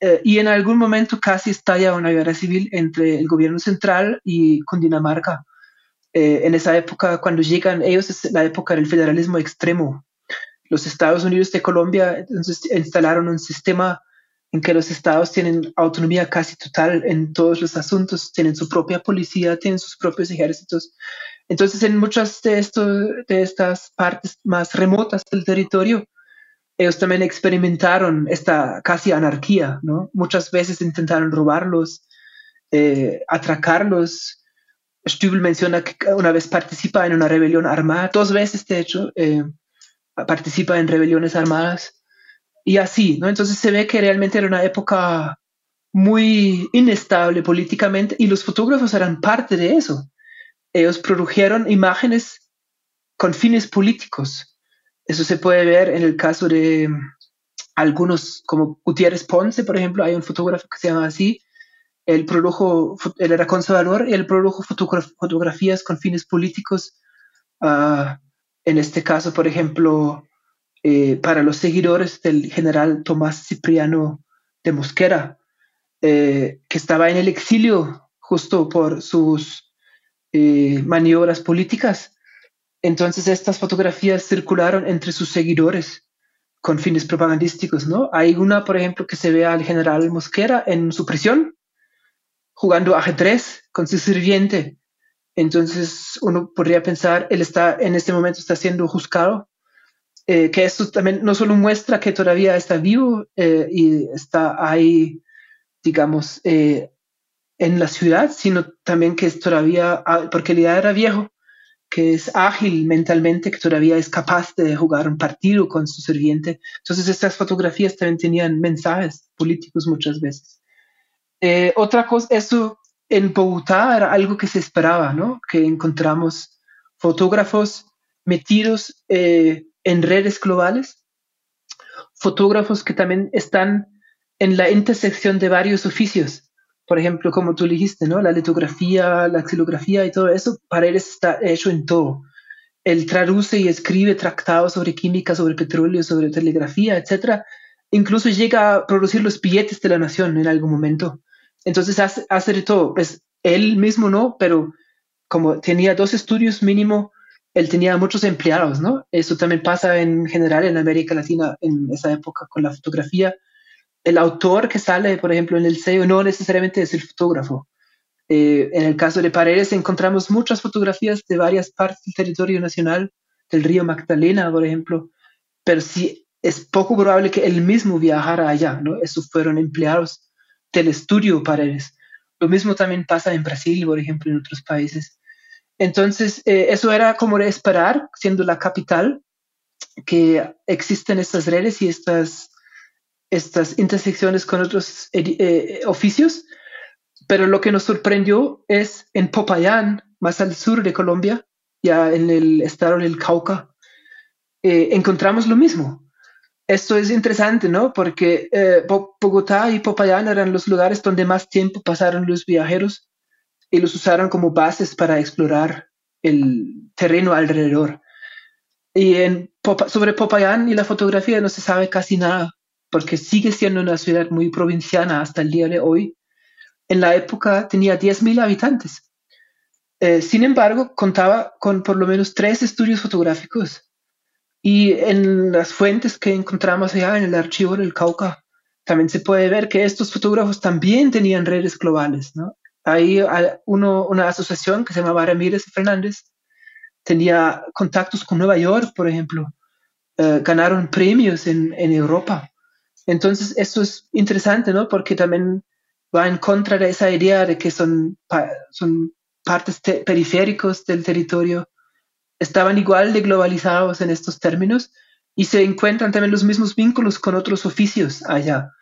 eh, y en algún momento casi estalla una guerra civil entre el gobierno central y Cundinamarca. Eh, en esa época, cuando llegan ellos, es la época del federalismo extremo. Los Estados Unidos de Colombia entonces instalaron un sistema en que los estados tienen autonomía casi total en todos los asuntos, tienen su propia policía, tienen sus propios ejércitos. Entonces, en muchas de, de estas partes más remotas del territorio, ellos también experimentaron esta casi anarquía, ¿no? Muchas veces intentaron robarlos, eh, atracarlos. Stübel menciona que una vez participa en una rebelión armada, dos veces de hecho, eh, participa en rebeliones armadas y así, ¿no? Entonces se ve que realmente era una época muy inestable políticamente y los fotógrafos eran parte de eso. Ellos produjeron imágenes con fines políticos. Eso se puede ver en el caso de algunos, como Gutiérrez Ponce, por ejemplo, hay un fotógrafo que se llama así. Él produjo, él era conservador y él produjo fotografías con fines políticos. Ah, en este caso, por ejemplo, eh, para los seguidores del general Tomás Cipriano de Mosquera, eh, que estaba en el exilio justo por sus eh, maniobras políticas. Entonces estas fotografías circularon entre sus seguidores con fines propagandísticos, ¿no? Hay una, por ejemplo, que se ve al general Mosquera en su prisión jugando ajedrez con su sirviente. Entonces uno podría pensar, él está en este momento está siendo juzgado eh, que esto también no solo muestra que todavía está vivo eh, y está ahí, digamos, eh, en la ciudad, sino también que es todavía, ah, porque ya era viejo, que es ágil mentalmente, que todavía es capaz de jugar un partido con su sirviente. Entonces estas fotografías también tenían mensajes políticos muchas veces. otra cosa, eso en Bogotá era algo que se esperaba, ¿no? Que encontramos fotógrafos metidos en redes globales, fotógrafos que también están en la intersección de varios oficios. Por ejemplo, como tú dijiste, ¿no? La litografía, la xilografía y todo eso, para él está hecho en todo. Él traduce y escribe tratados sobre química, sobre petróleo, sobre telegrafía, etc. Incluso llega a producir los billetes de la nación en algún momento. Entonces hace, hace de todo. Pues él mismo no, pero como tenía dos estudios mínimo él tenía muchos empleados, ¿no? Eso también pasa en general en América Latina en esa época con la fotografía. El autor que sale, por ejemplo, en el sello no necesariamente es el fotógrafo. Eh, en el caso de Paredes encontramos muchas fotografías de varias partes del territorio nacional, del río Magdalena, por ejemplo, pero sí es poco probable que él mismo viajara allá, ¿no? Esos fueron empleados del estudio Paredes. Lo mismo también pasa en Brasil, por ejemplo, en otros países. Entonces, eh, eso era como de esperar, siendo la capital, que existen estas redes y estas, estas intersecciones con otros eh, oficios. Pero lo que nos sorprendió es en Popayán, más al sur de Colombia, ya en el estado del Cauca, eh, encontramos lo mismo. Esto es interesante, ¿no? Porque Bogotá y Popayán eran los lugares donde más tiempo pasaron los viajeros y los usaron como bases para explorar el terreno alrededor. Y sobre Popayán y la fotografía no se sabe casi nada, porque sigue siendo una ciudad muy provinciana hasta el día de hoy. En la época tenía 10.000 habitantes. Eh, sin embargo, contaba con por lo menos tres estudios fotográficos. Y en las fuentes que encontramos allá en el archivo del Cauca, también se puede ver que estos fotógrafos también tenían redes globales, ¿no? Ahí una asociación que se llamaba Ramírez Fernández tenía contactos con Nueva York, por ejemplo. Eh, ganaron premios en, en, Europa. Entonces, eso es interesante, ¿no? Porque también va en contra de esa idea de que son, son partes periféricos del territorio. Estaban igual de globalizados en estos términos y se encuentran también los mismos vínculos con otros oficios allá.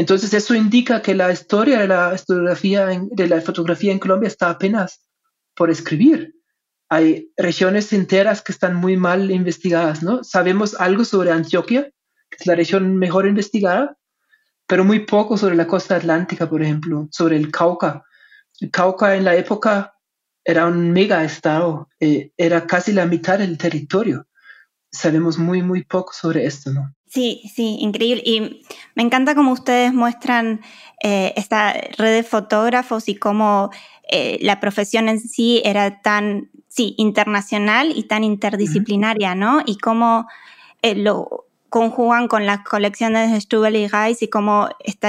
Entonces, eso indica que la historia de la, fotografía de la fotografía en Colombia está apenas por escribir. Hay regiones enteras que están muy mal investigadas, ¿no? Sabemos algo sobre Antioquia, que es la región mejor investigada, pero muy poco sobre la costa atlántica, por ejemplo, sobre el Cauca. El Cauca en la época era un mega estado, eh, era casi la mitad del territorio. Sabemos muy, muy poco sobre esto, ¿no? Sí, sí, increíble. Y me encanta cómo ustedes muestran eh, esta red de fotógrafos y cómo eh, la profesión en sí era tan, sí, internacional y tan interdisciplinaria, ¿no? Y cómo eh, lo conjugan con las colecciones de Stubel y Geis y cómo está,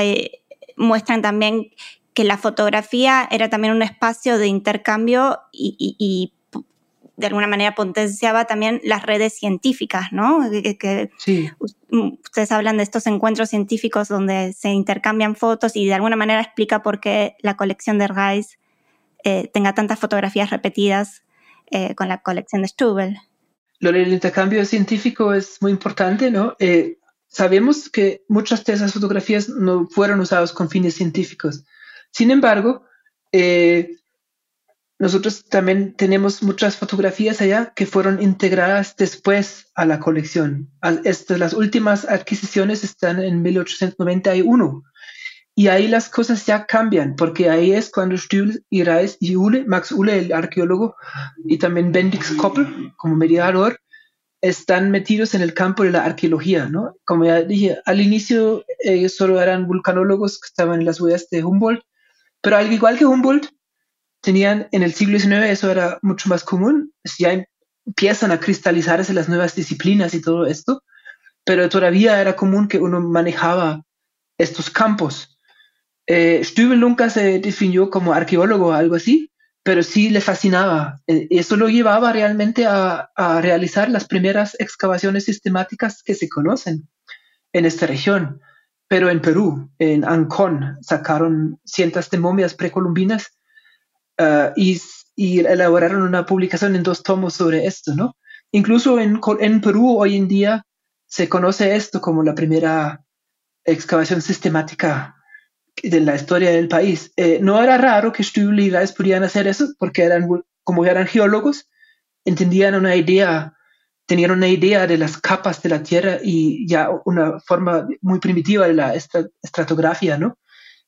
muestran también que la fotografía era también un espacio de intercambio y, y de alguna manera potenciaba también las redes científicas, ¿no? Que, sí. Ustedes hablan de estos encuentros científicos donde se intercambian fotos y de alguna manera explica por qué la colección de Reis eh, tenga tantas fotografías repetidas eh, con la colección de Stubel. Lo del intercambio científico es muy importante, ¿no? Eh, sabemos que muchas de esas fotografías no fueron usadas con fines científicos. Sin embargo, nosotros también tenemos muchas fotografías allá que fueron integradas después a la colección. Estas, las últimas adquisiciones están en 1891. Y ahí las cosas ya cambian, porque ahí es cuando Stühl y Reis y Ule, Max Ule, el arqueólogo, y también Bendix Koppel, como mediador, están metidos en el campo de la arqueología, ¿no? Como ya dije, al inicio ellos solo eran vulcanólogos que estaban en las huellas de Humboldt, pero al igual que Humboldt, tenían en el siglo XIX, eso era mucho más común, ya empiezan a cristalizarse las nuevas disciplinas y todo esto, pero todavía era común que uno manejaba estos campos. Eh, Stübel nunca se definió como arqueólogo o algo así, pero sí le fascinaba. Eh, eso lo llevaba realmente a, a, realizar las primeras excavaciones sistemáticas que se conocen en esta región. Pero en Perú, en Ancón, sacaron cientos de momias precolumbinas Ah, y, elaboraron una publicación en dos tomos sobre esto, ¿no? Incluso en, en, Perú hoy en día se conoce esto como la primera excavación sistemática de la historia del país. Eh, no era raro que Stübel y Reis pudieran hacer eso porque eran, como eran geólogos, entendían una idea, tenían una idea de las capas de la Tierra y ya una forma muy primitiva de la estratografía, ¿no?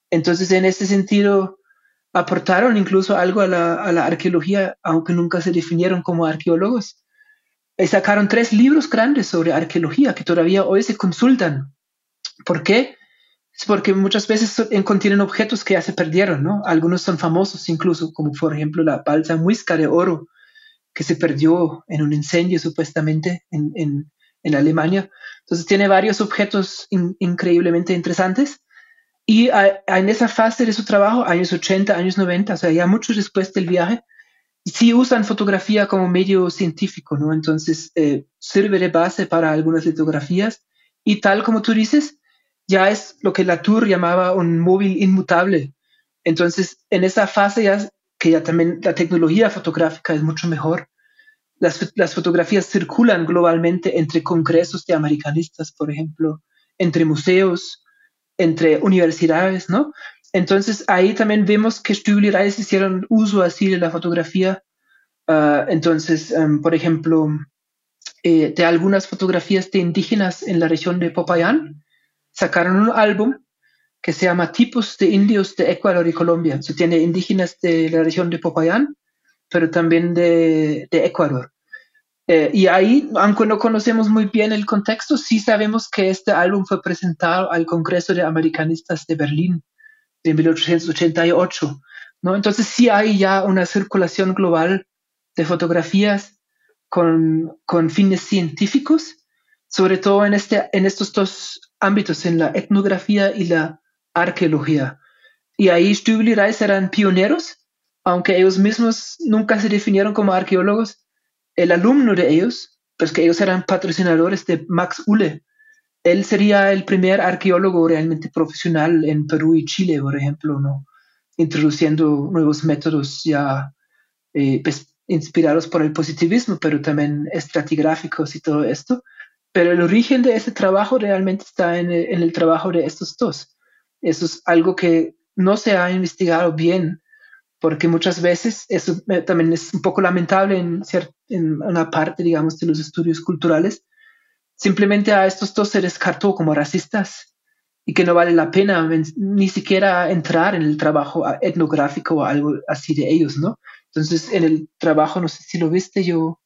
Entonces, en ese sentido, aportaron incluso algo a la, arqueología, aunque nunca se definieron como arqueólogos. Y sacaron tres libros grandes sobre arqueología que todavía hoy se consultan. ¿Por qué? Es porque muchas veces contienen objetos que ya se perdieron, ¿no? Algunos son famosos incluso, como por ejemplo la balsa muisca de oro, que se perdió en un incendio supuestamente en, Alemania. Entonces tiene varios objetos increíblemente interesantes y en esa fase de su trabajo, años 80, años 90, o sea, ya mucho después del viaje, sí usan fotografía como medio científico, ¿no? Entonces eh, sirve de base para algunas litografías y tal como tú dices, ya es lo que Latour llamaba un móvil inmutable. Entonces, en esa fase ya, que ya también la tecnología fotográfica es mucho mejor, las, las fotografías circulan globalmente entre congresos de americanistas, por ejemplo, entre museos, entre universidades, ¿no? Entonces ahí también vemos que Stübel y Reis hicieron uso así de la fotografía. Ah, entonces, em, por ejemplo, eh, de algunas fotografías de indígenas en la región de Popayán, sacaron un álbum que se llama Tipos de Indios de Ecuador y Colombia. Se tiene indígenas de la región de Popayán, pero también de, de Ecuador. Eh, y ahí, aunque no conocemos muy bien el contexto, sí sabemos que este álbum fue presentado al Congreso de Americanistas de Berlín en 1888. ¿no? Entonces sí hay ya una circulación global de fotografías con, con fines científicos, sobre todo en, este, en estos dos ámbitos, en la etnografía y la arqueología. Y ahí Stübel y Reis eran pioneros, aunque ellos mismos nunca se definieron como arqueólogos, el alumno de ellos, pues que ellos eran patrocinadores de Max Ulle, él sería el primer arqueólogo realmente profesional en Perú y Chile, por ejemplo, ¿no? introduciendo nuevos métodos ya eh, pues, inspirados por el positivismo, pero también estratigráficos y todo esto. Pero el origen de ese trabajo realmente está en el, trabajo de estos dos. Eso es algo que no se ha investigado bien, porque muchas veces eso eh, también es un poco lamentable en, en una parte, digamos, de los estudios culturales. Simplemente a estos dos se descartó como racistas y que no vale la pena ni siquiera entrar en el trabajo etnográfico o algo así de ellos, ¿no? Entonces, en el trabajo, no sé si lo viste, yo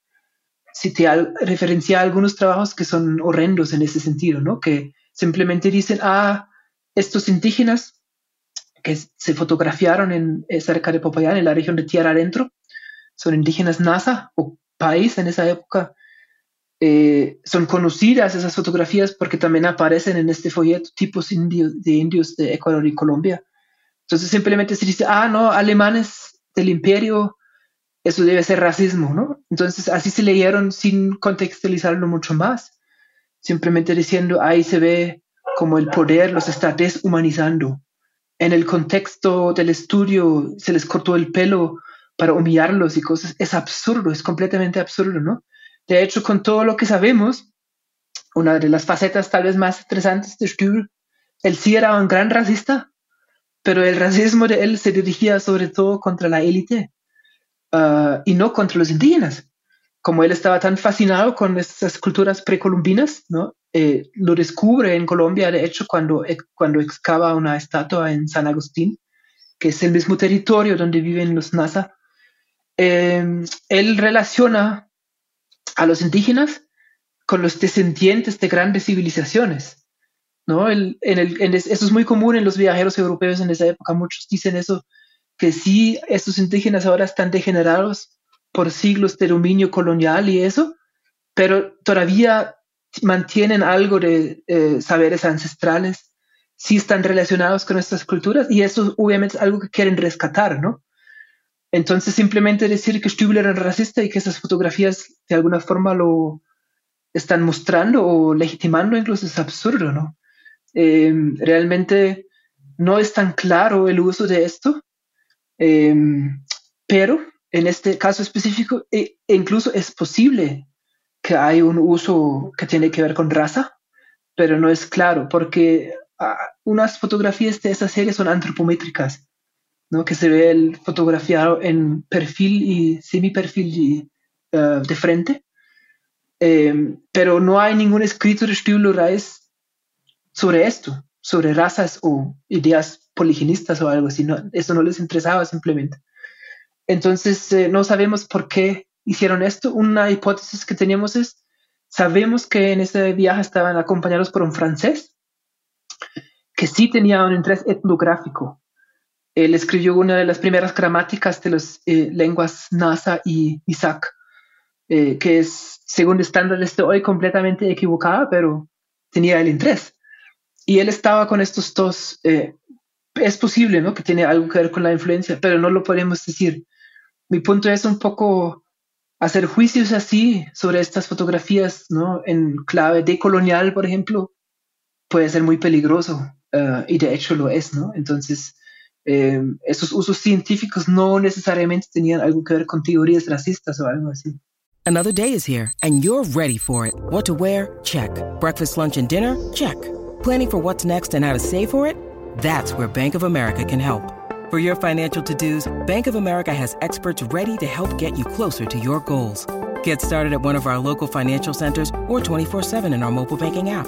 cité al, referencié a algunos trabajos que son horrendos en ese sentido, ¿no? Que simplemente dicen, ah, estos indígenas que se fotografiaron en, eh, cerca de Popayán, en la región de Tierra Adentro, son indígenas NASA o país en esa época, eh, son conocidas esas fotografías porque también aparecen en este folleto tipos indios, de indios de Ecuador y Colombia. Entonces simplemente se dice, ah, no, alemanes del imperio, eso debe ser racismo, ¿no? Entonces así se leyeron sin contextualizarlo mucho más, simplemente diciendo, ahí se ve como el poder los está deshumanizando. En el contexto del estudio se les cortó el pelo para humillarlos y cosas. Es absurdo, es completamente absurdo, ¿no? De hecho, con todo lo que sabemos, una de las facetas tal vez más interesantes de Stühl, él sí era un gran racista, pero el racismo de él se dirigía sobre todo contra la élite uh, y no contra los indígenas. Como él estaba tan fascinado con esas culturas precolombinas, ¿no? Eh, lo descubre en Colombia, de hecho, cuando, cuando excava una estatua en San Agustín, que es el mismo territorio donde viven los Nasa. Eh, él relaciona a los indígenas con los descendientes de grandes civilizaciones. ¿no? En eso es muy común en los viajeros europeos en esa época. Muchos dicen eso, que sí, estos indígenas ahora están degenerados por siglos de dominio colonial y eso, pero todavía mantienen algo de eh, saberes ancestrales, sí están relacionados con nuestras culturas y eso obviamente es algo que quieren rescatar, ¿no? Entonces, simplemente decir que Stübler era racista y que esas fotografías de alguna forma lo están mostrando o legitimando incluso es absurdo, ¿no? Eh, realmente no es tan claro el uso de esto, eh, pero en este caso específico e, e incluso es posible que hay un uso que tiene que ver con raza, pero no es claro porque ah, unas fotografías de esa serie son antropométricas ¿no? que se ve el fotografiado en perfil y semi-perfil y, uh, de frente. Eh, pero no hay ningún escrito de Stübler Reis sobre esto, sobre razas o ideas poligenistas o algo así. No, eso no les interesaba simplemente. Entonces, eh, no sabemos por qué hicieron esto. Una hipótesis que teníamos es, sabemos que en ese viaje estaban acompañados por un francés que sí tenía un interés etnográfico él escribió una de las primeras gramáticas de las eh, lenguas Nasa y Isaac, eh, que es, según estándares de hoy, completamente equivocada, pero tenía el interés. Y él estaba con estos dos. Eh, es posible, ¿no? Que tiene algo que ver con la influencia, pero no lo podemos decir. Mi punto es un poco hacer juicios así sobre estas fotografías, ¿no? En clave decolonial, por ejemplo, puede ser muy peligroso. y de hecho lo es, ¿no? Entonces, eh, esos usos científicos no necesariamente tenían algo que ver con teorías racistas o algo así. Another day is here and you're ready for it. What to wear? Check. Breakfast, lunch and dinner? Check. Planning for what's next and how to save for it? That's where Bank of America can help. For your financial to-dos, Bank of America has experts ready to help get you closer to your goals. Get started at one of our local financial centers or 24-7 in our mobile banking app.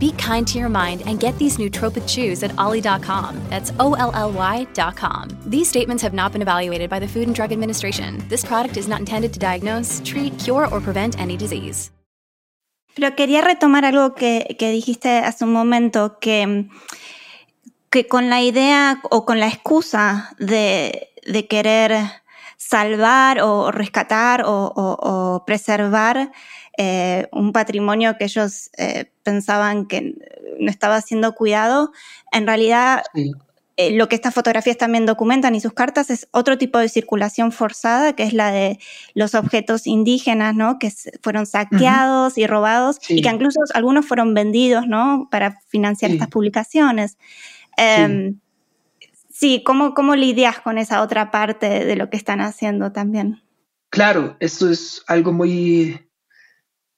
Be kind to your mind and get these nootropic chews at ollie.com. That's O L L Y.com. These statements have not been evaluated by the Food and Drug Administration. This product is not intended to diagnose, treat, cure, or prevent any disease. Pero quería retomar algo que, que dijiste hace un momento, que que con la idea o con la excusa de, querer salvar o rescatar o, preservar eh, un patrimonio que ellos eh, pensaban que no estaba siendo cuidado, en realidad eh, lo que estas fotografías también documentan y sus cartas es otro tipo de circulación forzada, que es la de los objetos indígenas, ¿no? Que fueron saqueados y robados y que incluso algunos fueron vendidos, ¿no? Para financiar estas publicaciones. sí, em, ¿cómo, ¿cómo lidias con esa otra parte de lo que están haciendo también? Claro, eso es algo muy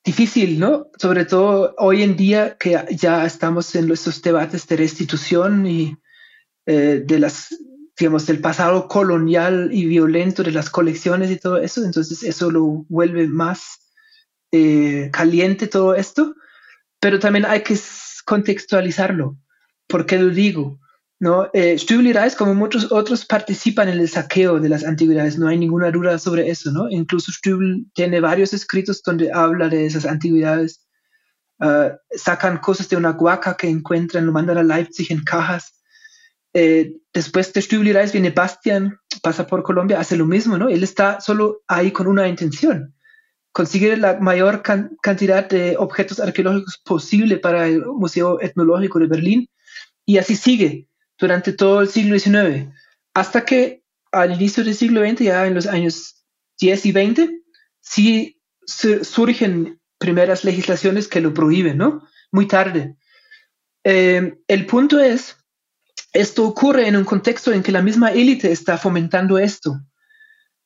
difícil, ¿no? Sobre todo hoy en día que ya estamos en estos debates de restitución y eh, de las, digamos, del pasado colonial y violento de las colecciones y todo eso, entonces eso lo vuelve más eh, caliente todo esto, pero también hay que contextualizarlo. ¿Por qué lo digo? ¿No? Eh, Rice, como muchos otros, participan en el saqueo de las antigüedades, no hay ninguna duda sobre eso, ¿no? Incluso Stübel tiene varios escritos donde habla de esas antigüedades. Ah, sacan cosas de una huaca que encuentran, lo mandan a Leipzig en cajas. Eh, después de Stübel Reis viene Bastian, pasa por Colombia, hace lo mismo, ¿no? Él está solo ahí con una intención, conseguir la mayor cantidad de objetos arqueológicos posible para el Museo Etnológico de Berlín, y así sigue durante todo el siglo XIX, hasta que al inicio del siglo XX, ya en los años 10 y 20, sí surgen primeras legislaciones que lo prohíben, ¿no? Muy tarde. Eh, el punto es esto ocurre en un contexto en que la misma élite está fomentando esto.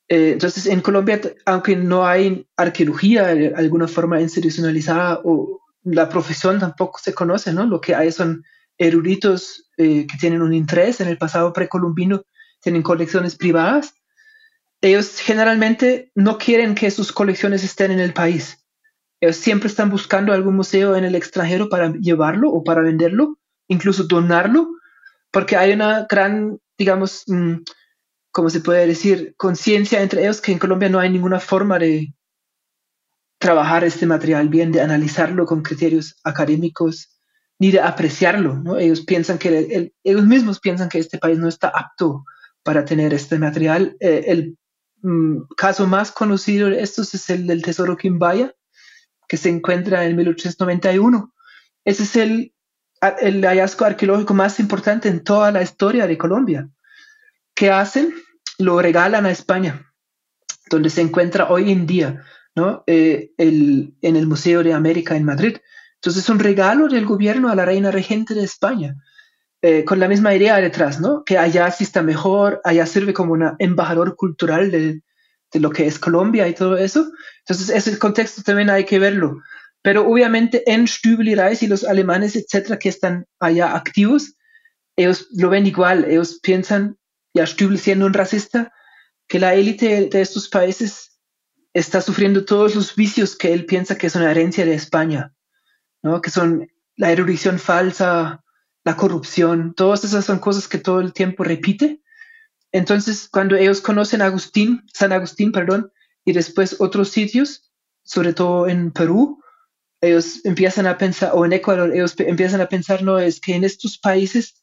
Eh, entonces, en Colombia, aunque no hay arqueología de alguna forma institucionalizada o la profesión tampoco se conoce, ¿no? Lo que hay son eruditos eh, que tienen un interés en el pasado precolombino, tienen colecciones privadas. Ellos generalmente no quieren que sus colecciones estén en el país. Ellos siempre están buscando algún museo en el extranjero para llevarlo o para venderlo, incluso donarlo porque hay una gran, digamos, mm, ¿cómo se puede decir? Conciencia entre ellos que en Colombia no hay ninguna forma de trabajar este material bien, de analizarlo con criterios académicos, ni de apreciarlo. Ellos piensan que, ellos mismos piensan que este país no está apto para tener este material. Eh, el mm, caso más conocido de estos es el del Tesoro Quimbaya, que se encuentra en 1891. Ese es el hallazgo arqueológico más importante en toda la historia de Colombia. ¿Qué hacen? Lo regalan a España, donde se encuentra hoy en día, ¿no? Eh, en el Museo de América en Madrid. Entonces es un regalo del gobierno a la reina regente de España, eh, con la misma idea detrás, ¿no? Que allá sí está mejor, allá sirve como un embajador cultural de, de lo que es Colombia y todo eso. Entonces ese contexto también hay que verlo. Pero obviamente en Stübel y Reis y los alemanes, etcétera, que están allá activos, ellos lo ven igual. Ellos piensan, ya Stübel siendo un racista, que la élite de estos países está sufriendo todos los vicios que él piensa que es una herencia de España, ¿no? que son la erudición falsa, la corrupción, todas esas son cosas que todo el tiempo repite. Entonces, cuando ellos conocen a Agustín, San Agustín, perdón, y después otros sitios, sobre todo en Perú, ellos empiezan a pensar, o en Ecuador, ellos empiezan a pensar, no, es que en estos países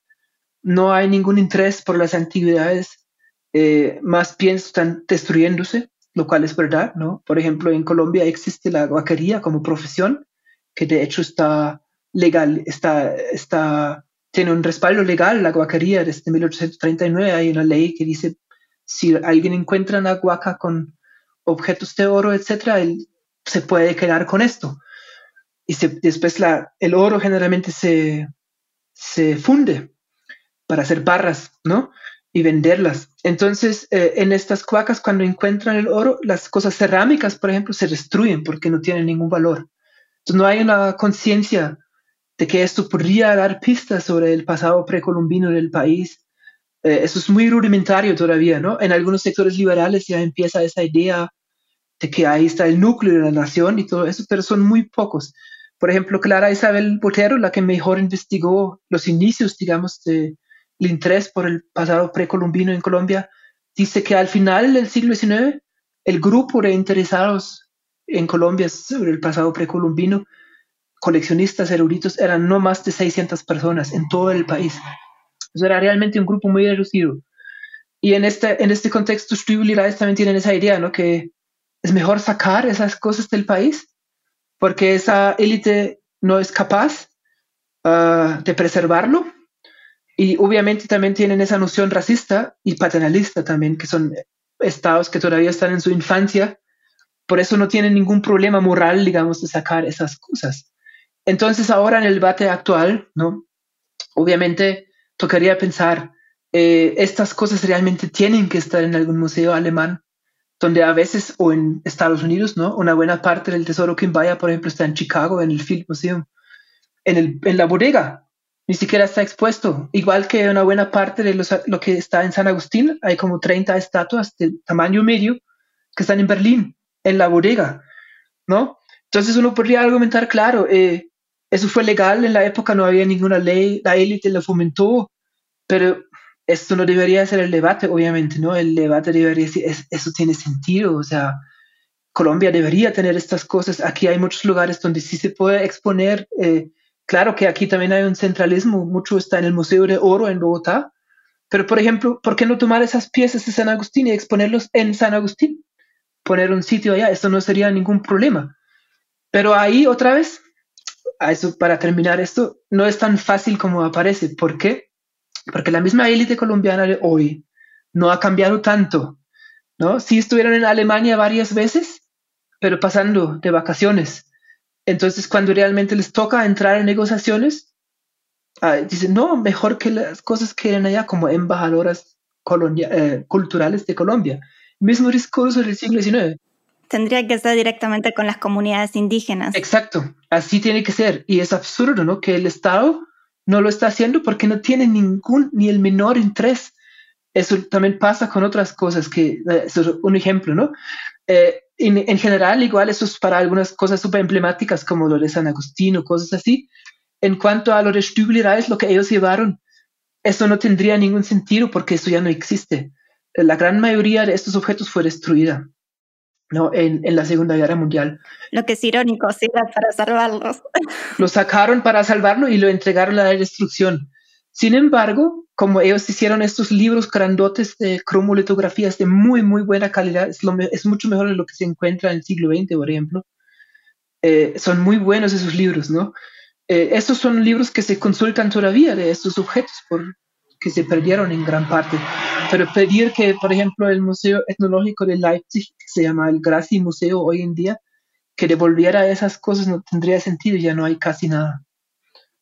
no hay ningún interés por las antigüedades, eh, más bien están destruyéndose, lo cual es verdad, ¿no? Por ejemplo, en Colombia existe la guaquería como profesión, que de hecho está legal, está, está, tiene un respaldo legal, la guaquería desde 1839, hay una ley que dice, si alguien encuentra una guaca con objetos de oro, etcétera, él se puede quedar con esto y después la, el oro generalmente se, se funde para hacer barras, ¿no? Y venderlas. Entonces, eh, en estas cuacas, cuando encuentran el oro, las cosas cerámicas, por ejemplo, se destruyen porque no tienen ningún valor. Entonces, no hay una conciencia de que esto podría dar pistas sobre el pasado precolombino del país. Eh, eso es muy rudimentario todavía, ¿no? En algunos sectores liberales ya empieza esa idea de que ahí está el núcleo de la nación y todo eso, pero son muy pocos. Por ejemplo, Clara Isabel Botero, la que mejor investigó los inicios, digamos, del interés por el pasado precolombino en Colombia, dice que al final del siglo XIX, el grupo de interesados en Colombia sobre el pasado precolombino, coleccionistas eruditos, eran no más de 600 personas en todo el país. Eso era realmente un grupo muy reducido. Y en este, en este contexto, Stübli también tienen esa idea, ¿no? Que es mejor sacar esas cosas del país porque esa élite no es capaz ah, de preservarlo. Y obviamente también tienen esa noción racista y paternalista también, que son estados que todavía están en su infancia. Por eso no tienen ningún problema moral, digamos, de sacar esas cosas. Entonces ahora en el debate actual, ¿no? Obviamente tocaría pensar, eh, estas cosas realmente tienen que estar en algún museo alemán, donde a veces, o en Estados Unidos, ¿no? Una buena parte del tesoro que vaya, por ejemplo, está en Chicago, en el Field Museum, en, el, en la bodega, ni siquiera está expuesto. Igual que una buena parte de lo que está en San Agustín, hay como 30 estatuas de tamaño medio que están en Berlín, en la bodega, ¿no? Entonces uno podría argumentar, claro, eh, eso fue legal en la época, no había ninguna ley, la élite lo fomentó, pero esto no debería ser el debate, obviamente, ¿no? El debate debería ser, eso tiene sentido, o sea, Colombia debería tener estas cosas. Aquí hay muchos lugares donde sí se puede exponer. Eh, claro que aquí también hay un centralismo, mucho está en el Museo de Oro en Bogotá, pero por ejemplo, ¿por qué no tomar esas piezas de San Agustín y exponerlos en San Agustín? Poner un sitio allá, esto no sería ningún problema. Pero ahí otra vez, a eso para terminar esto, no es tan fácil como aparece. ¿Por qué? porque la misma élite colombiana de hoy no ha cambiado tanto, ¿no? Sí estuvieron en Alemania varias veces, pero pasando de vacaciones. Entonces, cuando realmente les toca entrar en negociaciones, ah, dicen, no, mejor que las cosas que eran allá como embajadoras eh, culturales de Colombia. Mismo discurso del siglo XIX. Tendría que ser directamente con las comunidades indígenas. Exacto, así tiene que ser. Y es absurdo, ¿no? Que el Estado no lo está haciendo porque no tiene ningún ni el menor interés. Eso también pasa con otras cosas, que eh, eso es un ejemplo, ¿no? Eh, en, general, igual eso es para algunas cosas súper emblemáticas como lo de San Agustín o cosas así. En cuanto a lo de Stübli lo que ellos llevaron, eso no tendría ningún sentido porque eso ya no existe. La gran mayoría de estos objetos fue destruida. ¿no? En, en, la Segunda Guerra Mundial. Lo que es irónico, sí, para salvarlos. *laughs* Lo sacaron para salvarlo y lo entregaron a la destrucción. Sin embargo, como ellos hicieron estos libros grandotes de cromolitografías de muy, muy buena calidad, es, lo, es mucho mejor de lo que se encuentra en el siglo XX, por ejemplo. Eh, son muy buenos esos libros, ¿no? Eh, estos son libros que se consultan todavía de estos objetos por, que se perdieron en gran parte. Pero pedir que, por ejemplo, el Museo Etnológico de Leipzig, que se llama el Graci Museo hoy en día, que devolviera esas cosas no tendría sentido, ya no hay casi nada.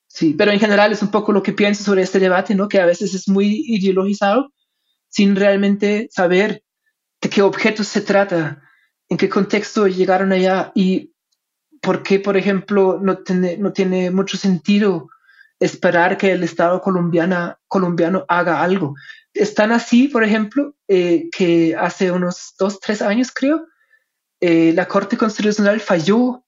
Sí, pero en general es un poco lo que pienso sobre este debate, ¿no? Que a veces es muy ideologizado sin realmente saber de qué objetos se trata, en qué contexto llegaron allá y por qué, por ejemplo, no tiene, no tiene mucho sentido esperar que el Estado colombiano haga algo. Están así, por ejemplo, eh, que hace unos dos, tres años, creo, eh, la Corte Constitucional falló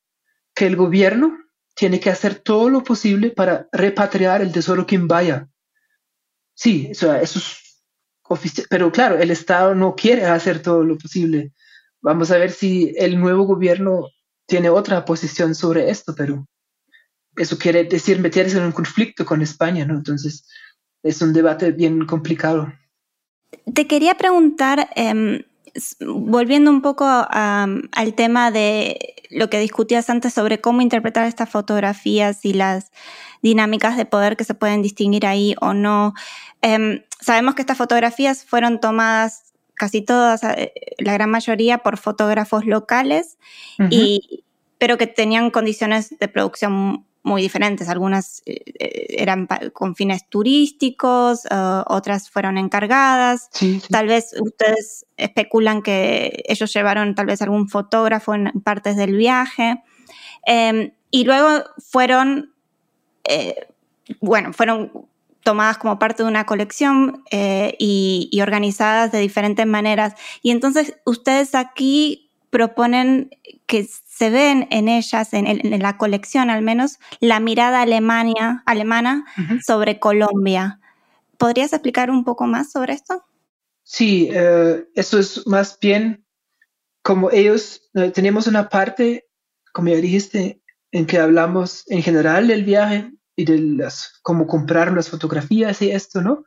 que el gobierno tiene que hacer todo lo posible para repatriar el tesoro vaya. Sí, eso es oficial, pero claro, el Estado no quiere hacer todo lo posible. Vamos a ver si el nuevo gobierno tiene otra posición sobre esto, pero eso quiere decir meterse en un conflicto con España, ¿no? Entonces, es un debate bien complicado. Te quería preguntar, em, volviendo un poco al tema de lo que discutías antes sobre cómo interpretar estas fotografías y las dinámicas de poder que se pueden distinguir ahí o no. Em, sabemos que estas fotografías fueron tomadas casi todas, eh, la gran mayoría, por fotógrafos locales, y, pero que tenían condiciones de producción muy diferentes. Algunas eh, eh, eran con fines turísticos, eh, otras fueron encargadas. Tal vez ustedes especulan que ellos llevaron tal vez algún fotógrafo en partes del viaje. Em, y luego fueron, bueno, fueron tomadas como parte de una colección y, y organizadas de diferentes maneras. Y entonces ustedes aquí proponen que se ven en ellas, en, la colección al menos, la mirada alemania, alemana sobre Colombia. ¿Podrías explicar un poco más sobre esto? Sí, eh, eso es más bien como ellos, eh, tenemos una parte, como ya dijiste, en que hablamos en general del viaje, y de las, cómo comprar las fotografías y esto, ¿no?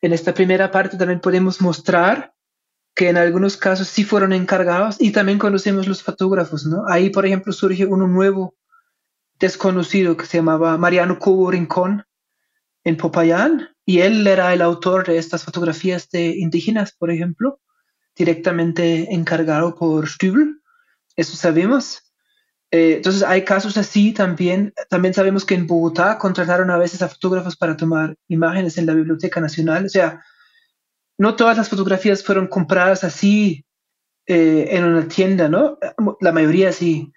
En esta primera parte también podemos mostrar que en algunos casos sí fueron encargados y también conocemos los fotógrafos, ¿no? Ahí, por ejemplo, surge uno nuevo desconocido que se llamaba Mariano Cubo Rincón en Popayán y él era el autor de estas fotografías de indígenas, por ejemplo, directamente encargado por Stübel, eso sabemos. Eh, entonces hay casos así también. También sabemos que en Bogotá contrataron a veces a fotógrafos para tomar imágenes en la Biblioteca Nacional. O sea, no todas las fotografías fueron compradas así eh, en una tienda, ¿no? La mayoría sí.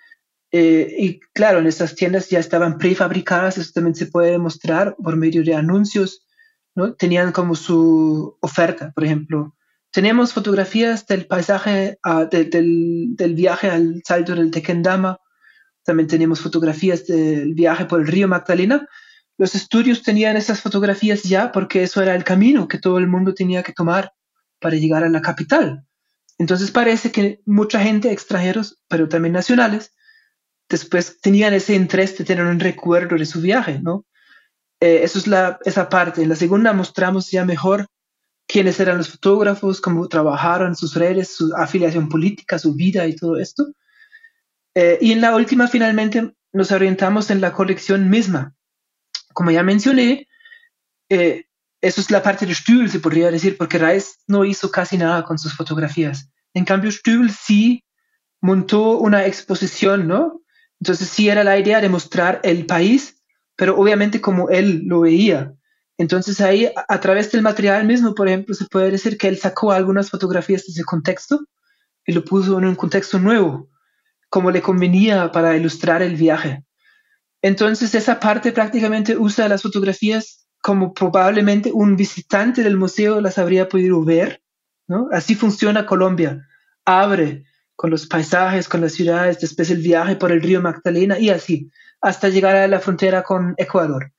Eh, y claro, en estas tiendas ya estaban prefabricadas, eso también se puede demostrar por medio de anuncios, ¿no? Tenían como su oferta, por ejemplo. Tenemos fotografías del paisaje, ah, del, del, viaje al salto del Tequendama, también tenemos fotografías del viaje por el río Magdalena. Los estudios tenían esas fotografías ya porque eso era el camino que todo el mundo tenía que tomar para llegar a la capital. Entonces parece que mucha gente, extranjeros, pero también nacionales, después tenían ese interés de tener un recuerdo de su viaje, ¿no? Eh, eso es la, esa parte. En la segunda mostramos ya mejor quiénes eran los fotógrafos, cómo trabajaron sus redes, su afiliación política, su vida y todo esto. Eh, y en la última, finalmente, nos orientamos en la colección misma. Como ya mencioné, eh, eso es la parte de Stübel, se podría decir, porque Reis no hizo casi nada con sus fotografías. En cambio, Stübel sí montó una exposición, ¿no? Entonces sí era la idea de mostrar el país, pero obviamente como él lo veía. Entonces ahí, a, a través del material mismo, por ejemplo, se puede decir que él sacó algunas fotografías de ese contexto y lo puso en un contexto nuevo como le convenía para ilustrar el viaje. Entonces esa parte prácticamente usa las fotografías como probablemente un visitante del museo las habría podido ver. ¿no? Así funciona Colombia. Abre con los paisajes, con las ciudades, después el viaje por el río Magdalena y así, hasta llegar a la frontera con Ecuador.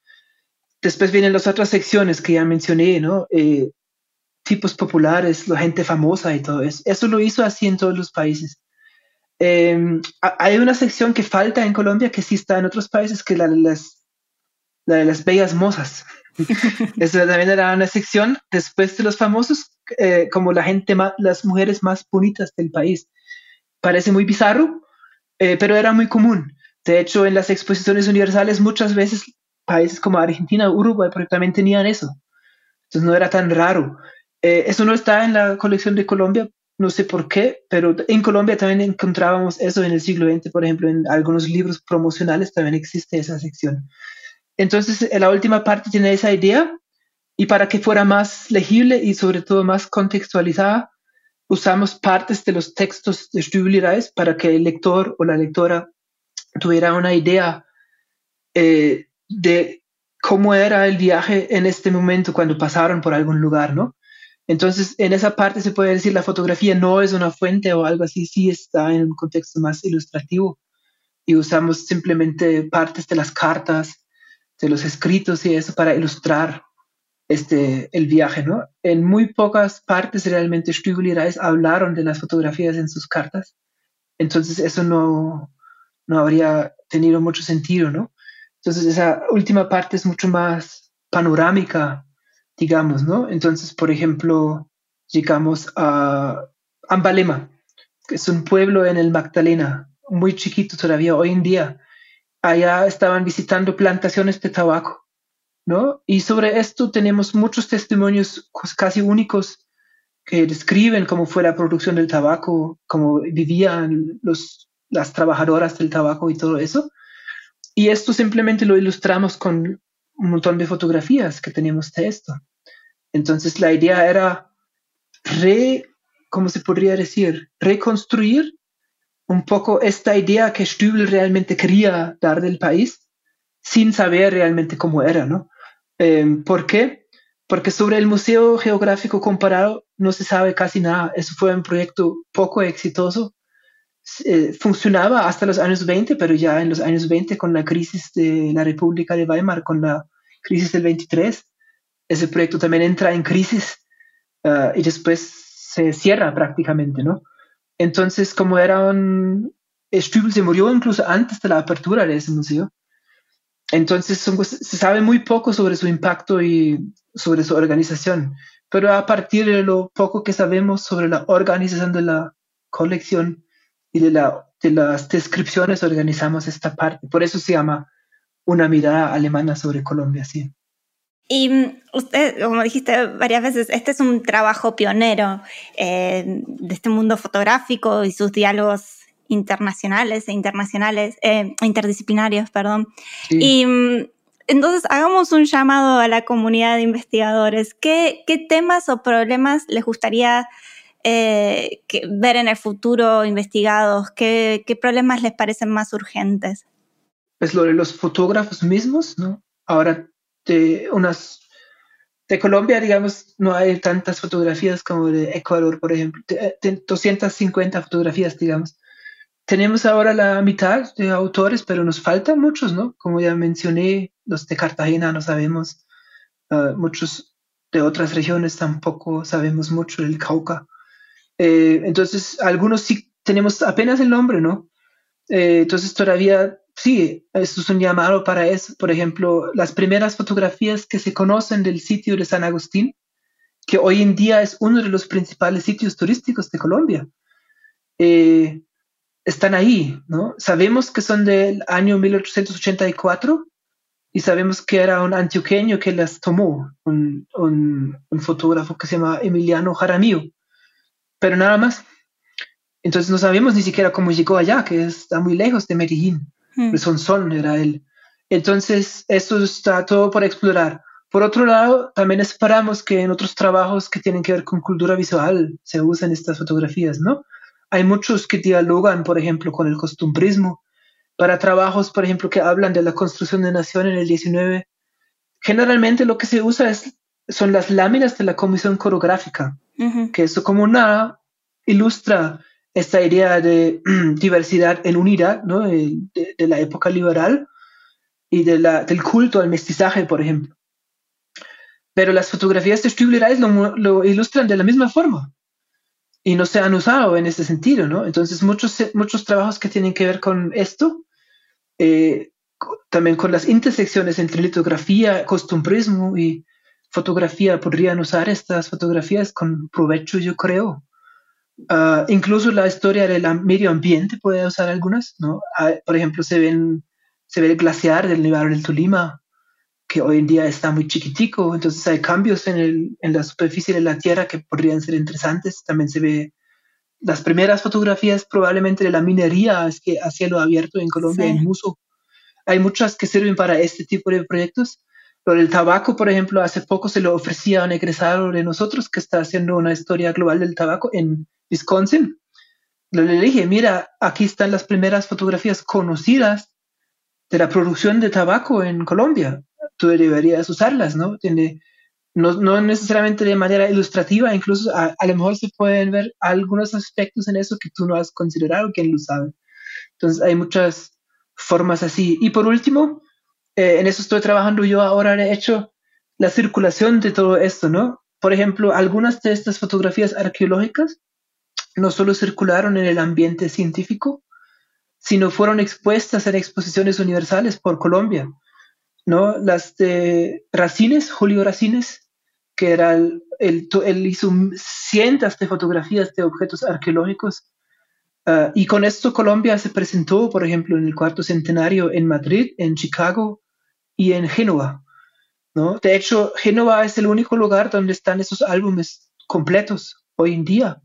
Después vienen las otras secciones que ya mencioné, ¿no? Eh, tipos populares, la gente famosa y todo eso. Eso lo hizo así en todos los países. Em, hay una sección que falta en Colombia que sí está en otros países, que la de las, la de las bellas mozas. *laughs* Esa también era una sección después de los famosos, eh, como la gente, más, las mujeres más bonitas del país. Parece muy bizarro, eh, pero era muy común. De hecho, en las exposiciones universales muchas veces países como Argentina, Uruguay, también tenían eso. Entonces no era tan raro. Eh, eso no está en la colección de Colombia, no sé por qué, pero en Colombia también encontrábamos eso en el siglo XX, por ejemplo, en algunos libros promocionales también existe esa sección. Entonces, en la última parte tiene esa idea y para que fuera más legible y sobre todo más contextualizada, usamos partes de los textos de Stübel para que el lector o la lectora tuviera una idea eh, de cómo era el viaje en este momento cuando pasaron por algún lugar, ¿no? Entonces, en esa parte se puede decir la fotografía no es una fuente o algo así, sí está en un contexto más ilustrativo y usamos simplemente partes de las cartas, de los escritos y eso para ilustrar este, el viaje, ¿no? En muy pocas partes realmente Stügel y Reis hablaron de las fotografías en sus cartas, entonces eso no, no habría tenido mucho sentido, ¿no? Entonces esa última parte es mucho más panorámica digamos, ¿no? Entonces, por ejemplo, llegamos a Ambalema, que es un pueblo en el Magdalena, muy chiquito todavía hoy en día. Allá estaban visitando plantaciones de tabaco, ¿no? Y sobre esto tenemos muchos testimonios casi únicos que describen cómo fue la producción del tabaco, cómo vivían los, las trabajadoras del tabaco y todo eso. Y esto simplemente lo ilustramos con un montón de fotografías que teníamos de esto. Entonces la idea era re, ¿cómo se podría decir? Reconstruir un poco esta idea que Stübel realmente quería dar del país sin saber realmente cómo era, ¿no? Em, ¿Por qué? Porque sobre el Museo Geográfico Comparado no se sabe casi nada. Eso fue un proyecto poco exitoso. Eh, funcionaba hasta los años 20, pero ya en los años 20 con la crisis de la República de Weimar, con la crisis del 23, ese proyecto también entra en crisis ah, y después se cierra prácticamente, ¿no? Entonces, como era un... Stübel se murió incluso antes de la apertura de ese museo. entonces se sabe muy poco sobre su impacto y sobre su organización, pero a partir de lo poco que sabemos sobre la organización de la colección y de, la, de las descripciones organizamos esta parte. Por eso se llama una mirada alemana sobre Colombia, sí. Y mm, usted, como dijiste varias veces, este es un trabajo pionero eh, de este mundo fotográfico y sus diálogos internacionales e internacionales, eh, interdisciplinarios, perdón. Y mm, entonces hagamos un llamado a la comunidad de investigadores. ¿Qué, qué temas o problemas les gustaría eh, ver en el futuro investigados? ¿Qué, ¿Qué problemas les parecen más urgentes? Pues lo de los fotógrafos mismos, ¿no? Ahora de unas de Colombia, digamos, no hay tantas fotografías como de Ecuador, por ejemplo, 250 fotografías, digamos. Tenemos ahora la mitad de autores, pero nos faltan muchos, ¿no? Como ya mencioné, los de Cartagena no sabemos, ah, muchos de otras regiones tampoco sabemos mucho del Cauca. Eh, entonces, algunos sí tenemos apenas el nombre, ¿no? Eh, entonces, todavía sí, esto es un llamado para eso. Por ejemplo, las primeras fotografías que se conocen del sitio de San Agustín, que hoy en día es uno de los principales sitios turísticos de Colombia, eh, están ahí, ¿no? Sabemos que son del año 1884 y sabemos que era un antioqueño que las tomó, un, fotógrafo que se llama Emiliano Jaramillo, pero nada más. Entonces no sabemos ni siquiera cómo llegó allá, que está muy lejos de Medellín. Mm. Son Son era él. Entonces, eso está todo por explorar. Por otro lado, también esperamos que en otros trabajos que tienen que ver con cultura visual se usen estas fotografías, ¿no? Hay muchos que dialogan, por ejemplo, con el costumbrismo. Para trabajos, por ejemplo, que hablan de la construcción de nación en el 19, generalmente lo que se usa es, son las láminas de la comisión coreográfica, que eso como nada ilustra esta idea de *clears throat* diversidad en unidad, ¿no? de, la época liberal y de la, del culto al mestizaje, por ejemplo. Pero las fotografías de Stübler lo, lo ilustran de la misma forma y no se han usado en ese sentido, ¿no? Entonces, muchos, muchos trabajos que tienen que ver con esto, eh, también con las intersecciones entre litografía, costumbrismo y fotografía, podrían usar estas fotografías con provecho, yo creo. Ah, incluso la historia del medio ambiente puede usar algunas, ¿no? Ah, por ejemplo, se, ven, se ve el glaciar del Nevado del Tolima, que hoy en día está muy chiquitico, entonces hay cambios en, el, en la superficie de la Tierra que podrían ser interesantes. También se ve las primeras fotografías probablemente de la minería es que a cielo abierto en Colombia, en Muso. Hay muchas que sirven para este tipo de proyectos. Lo del tabaco, por ejemplo, hace poco se lo ofrecía a un egresado de nosotros que está haciendo una historia global del tabaco en Wisconsin. Le dije, mira, aquí están las primeras fotografías conocidas de la producción de tabaco en Colombia. Tú deberías usarlas, ¿no? Tiene, no, no necesariamente de manera ilustrativa, incluso a, lo mejor se pueden ver algunos aspectos en eso que tú no has considerado, quién lo sabe. Entonces hay muchas formas así. Y por último, eh, en eso estoy trabajando yo ahora, de hecho, la circulación de todo esto, ¿no? Por ejemplo, algunas de estas fotografías arqueológicas no solo circularon en el ambiente científico, sino fueron expuestas en exposiciones universales por Colombia. ¿no? Las de Racines, Julio Racines, que era el, él hizo cientos de fotografías de objetos arqueológicos. Ah, y con esto Colombia se presentó, por ejemplo, en el cuarto centenario en Madrid, en Chicago y en Génova. ¿no? De hecho, Génova es el único lugar donde están esos álbumes completos hoy en día.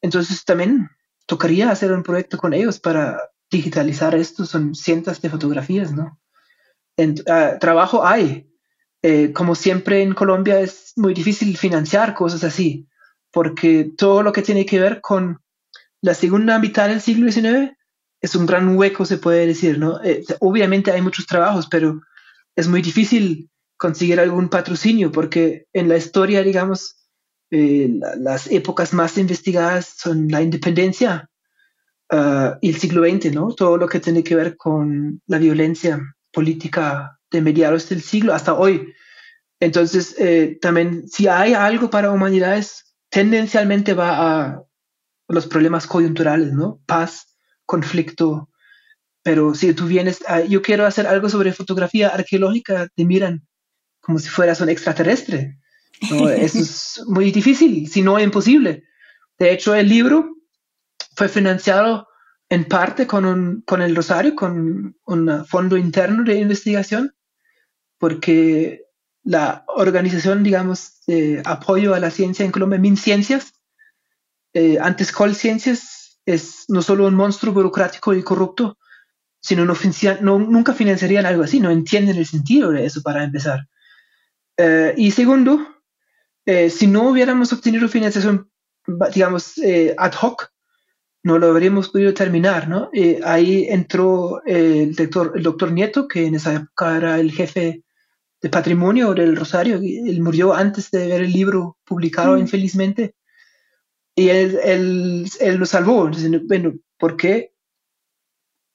Entonces también tocaría hacer un proyecto con ellos para digitalizar esto. Son cientos de fotografías, ¿no? En, ah, trabajo hay. Eh, como siempre en Colombia es muy difícil financiar cosas así, porque todo lo que tiene que ver con la segunda mitad del siglo XIX es un gran hueco, se puede decir, ¿no? Eh, obviamente hay muchos trabajos, pero es muy difícil conseguir algún patrocinio, porque en la historia, digamos, eh, las épocas más investigadas son la independencia ah, y el siglo XX, ¿no? Todo lo que tiene que ver con la violencia política de mediados del siglo hasta hoy. Entonces, eh, también si hay algo para humanidades, tendencialmente va a los problemas coyunturales, ¿no? Paz, conflicto, pero si tú vienes, yo quiero hacer algo sobre fotografía arqueológica, te miran como si fueras un extraterrestre. *laughs* Eso es muy difícil, si no imposible. De hecho, el libro fue financiado en parte con, un, con el Rosario, con un fondo interno de investigación, porque la organización, digamos, de apoyo a la ciencia en Colombia, MinCiencias, eh, antes Colciencias, es no solo un monstruo burocrático y corrupto, sino no, no, nunca financiarían algo así, no entienden el sentido de eso para empezar. Eh, y segundo, eh, si no hubiéramos obtenido financiación, digamos, eh, ad hoc, no lo habríamos podido terminar, ¿no? ahí entró el doctor, el doctor Nieto, que en esa época era el jefe de patrimonio del Rosario, él murió antes de ver el libro publicado mm. infelizmente, y él, él, él lo salvó. bueno, ¿por qué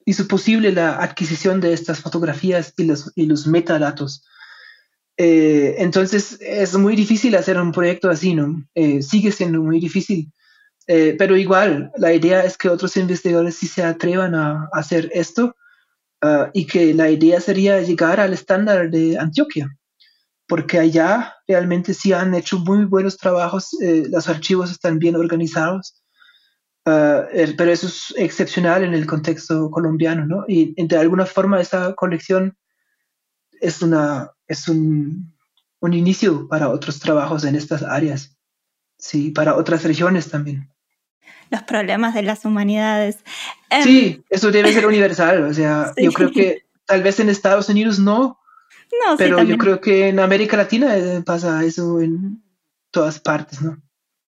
hizo posible la adquisición de estas fotografías y los, y los metadatos? Eh, entonces es muy difícil hacer un proyecto así, ¿no? Eh, sigue siendo muy difícil. Eh, pero igual, la idea es que otros investigadores sí se atrevan a, hacer esto ah, y que la idea sería llegar al estándar de Antioquia, porque allá realmente sí han hecho muy buenos trabajos, los archivos están bien organizados, ah, pero eso es excepcional en el contexto colombiano, ¿no? Y de alguna forma esa colección es una es un, inicio para otros trabajos en estas áreas, sí, para otras regiones también. Los problemas de las humanidades. Em, sí, eso debe ser universal, o sea, *laughs* yo creo que tal vez en Estados Unidos no, no pero yo creo que en América Latina eh, pasa eso en todas partes, ¿no?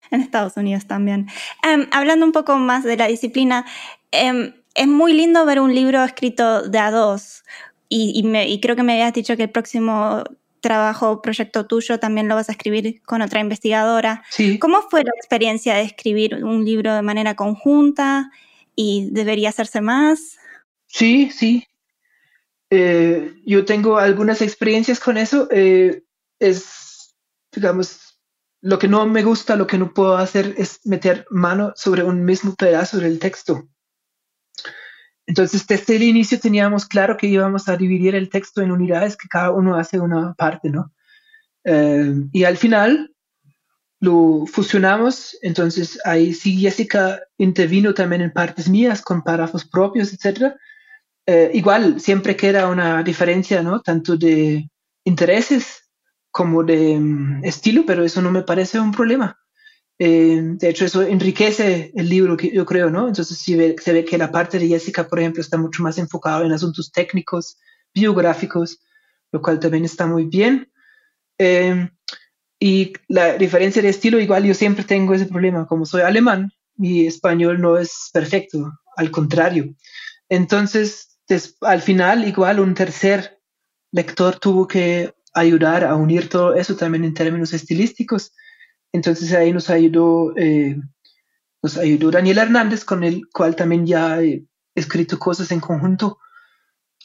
*laughs* En Estados Unidos también. Em, hablando un poco más de la disciplina, em, es muy lindo ver un libro escrito de a dos, y, creo que me habías dicho que el próximo trabajo, proyecto tuyo, también lo vas a escribir con otra investigadora. ¿Cómo fue la experiencia de escribir un libro de manera conjunta y debería hacerse más? Sí, sí. Eh, yo tengo algunas experiencias con eso. Eh, es, digamos, lo que no me gusta, lo que no puedo hacer es meter mano sobre un mismo pedazo del texto. Entonces, desde el inicio teníamos claro que íbamos a dividir el texto en unidades, que cada uno hace una parte, ¿no? Eh, y al final lo fusionamos, entonces ahí sí Jessica intervino también en partes mías con párrafos propios, etc. Eh, igual, siempre queda una diferencia, ¿no? Tanto de intereses como de mm, estilo, pero eso no me parece un problema. Eh, de hecho, eso enriquece el libro, que yo creo, ¿no? Entonces se ve, que la parte de Jessica, por ejemplo, está mucho más enfocada en asuntos técnicos, biográficos, lo cual también está muy bien. Eh, y la diferencia de estilo, igual yo siempre tengo ese problema. Como soy alemán, mi español no es perfecto, al contrario. Entonces, al final, igual un tercer lector tuvo que ayudar a unir todo eso también en términos estilísticos entonces ahí nos ayudó, eh, nos ayudó Daniel Hernández, con el cual también ya he escrito cosas en conjunto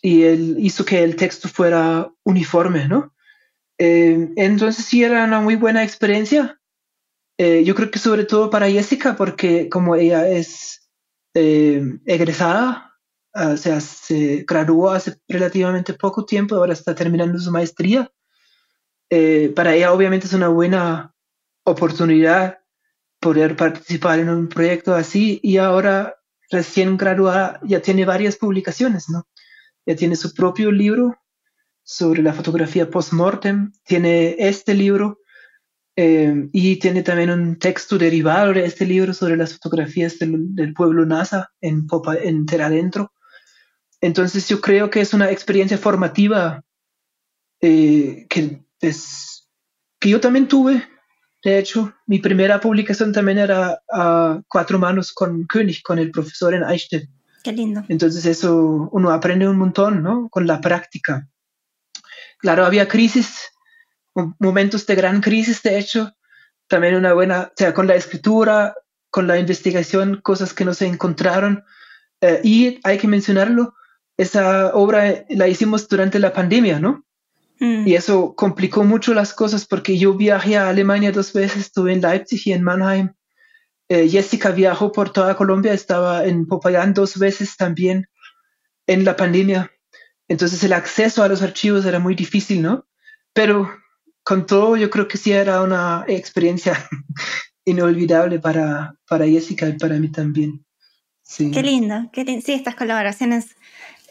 y él hizo que el texto fuera uniforme, ¿no? Eh, entonces sí era una muy buena experiencia. Eh, yo creo que sobre todo para Jessica, porque como ella es egresada, o sea, se graduó hace relativamente poco tiempo, ahora está terminando su maestría. Para ella obviamente es una buena oportunidad poder participar en un proyecto así y ahora recién graduada ya tiene varias publicaciones, ¿no? Ya tiene su propio libro sobre la fotografía post-mortem, tiene este libro eh, y tiene también un texto derivado de este libro sobre las fotografías del, pueblo NASA en, Popa, en Adentro. Entonces yo creo que es una experiencia formativa eh, que, es, que yo también tuve de hecho, mi primera publicación también era a cuatro manos con König, con el profesor en Eichstätt. Qué lindo. Entonces eso uno aprende un montón, ¿no? Con la práctica. Claro, había crisis, momentos de gran crisis, de hecho. También una buena, o sea, con la escritura, con la investigación, cosas que no se encontraron. Eh, y hay que mencionarlo, esa obra la hicimos durante la pandemia, ¿no? Mm. Y eso complicó mucho las cosas porque yo viajé a Alemania dos veces, estuve en Leipzig y en Mannheim. Eh, Jessica viajó por toda Colombia, estaba en Popayán dos veces también. en la pandemia. Entonces el acceso a los archivos era muy difícil, ¿no? Pero con todo, yo creo que sí era una experiencia *laughs* inolvidable para, para Jessica y para mí también. Sí. Qué lindo, qué sí, estas colaboraciones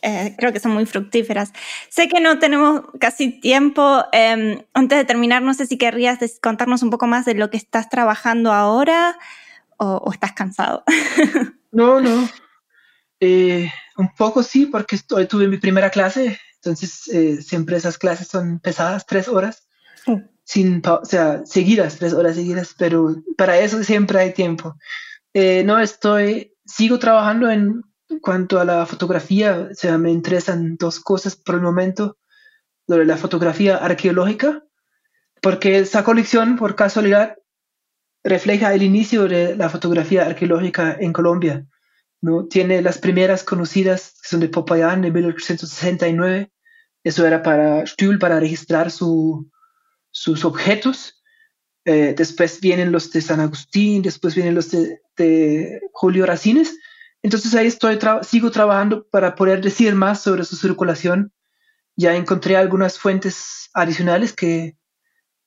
eh, creo que son muy fructíferas. Sé que no tenemos casi tiempo. Em, antes de terminar, no sé si querrías contarnos un poco más de lo que estás trabajando ahora o, estás cansado. *laughs* no, no. Eh, un poco sí, porque estoy, tuve mi primera clase, entonces eh, siempre esas clases son pesadas, tres horas, sin o sea, seguidas, tres horas seguidas, pero para eso siempre hay tiempo. no estoy, sigo trabajando en cuanto a la fotografía, o sea, me interesan dos cosas por el momento. De la fotografía arqueológica, porque esa colección, por casualidad, refleja el inicio de la fotografía arqueológica en Colombia. ¿no? Tiene las primeras conocidas, que son de Popayán, de 1869. Eso era para Stuhl, para registrar su, sus objetos. Eh, después vienen los de San Agustín, después vienen los de Julio Racines entonces ahí estoy, sigo trabajando para poder decir más sobre su circulación. Ya encontré algunas fuentes adicionales que,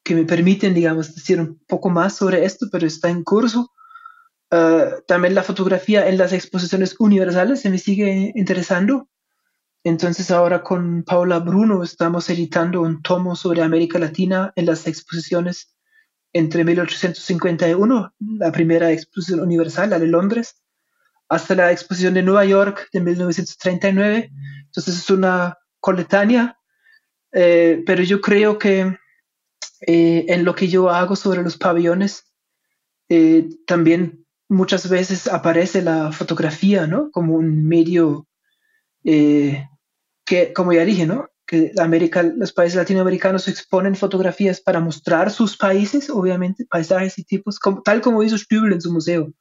que me permiten, digamos, decir un poco más sobre esto, pero está en curso. Ah, también la fotografía en las exposiciones universales se me sigue interesando. Entonces ahora con Paula Bruno estamos editando un tomo sobre América Latina en las exposiciones entre 1851, la primera exposición universal, la de Londres, hasta la exposición de Nueva York de 1939. Entonces es una coletánea, eh, pero yo creo que eh, en lo que yo hago sobre los pabellones, eh, también muchas veces aparece la fotografía, ¿no? Como un medio que, como ya dije, ¿no? Que América, los países latinoamericanos exponen fotografías para mostrar sus países, obviamente, paisajes y tipos, como, tal como hizo Stübel en su museo.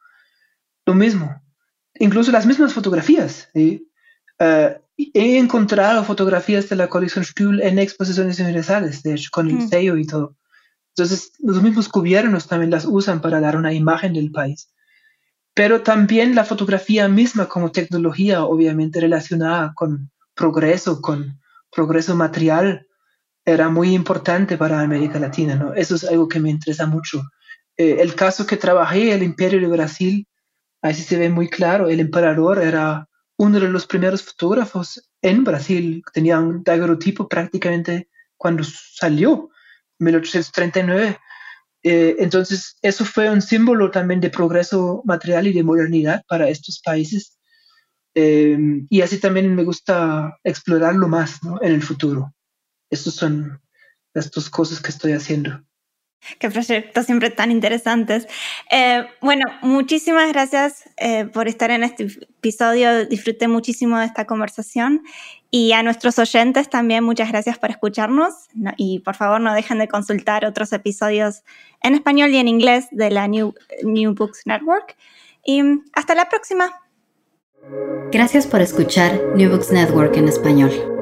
Lo mismo, incluso las mismas fotografías. Eh, he encontrado fotografías de la colección Stuhl en exposiciones universales, de hecho, con el mm. sello y todo. Entonces, los mismos gobiernos también las usan para dar una imagen del país. Pero también la fotografía misma como tecnología, obviamente relacionada con progreso, con progreso material, era muy importante para América Latina. ¿no? Eso es algo que me interesa mucho. Eh, el caso que trabajé, el Imperio de Brasil, Ahí se ve muy claro, el emperador era uno de los primeros fotógrafos en Brasil, tenía un daguerrotipo prácticamente cuando salió, en 1839. Eh, entonces, eso fue un símbolo también de progreso material y de modernidad para estos países. Eh, y así también me gusta explorarlo más en el futuro. Estas son las dos cosas que estoy haciendo. *laughs* Qué proyectos siempre tan interesantes. Eh, bueno, muchísimas gracias eh, por estar en este episodio. Disfruté muchísimo de esta conversación. Y a nuestros oyentes también muchas gracias por escucharnos. y por favor no dejen de consultar otros episodios en español y en inglés de la New, New Books Network. Y hasta la próxima. Gracias por escuchar New Books Network en español.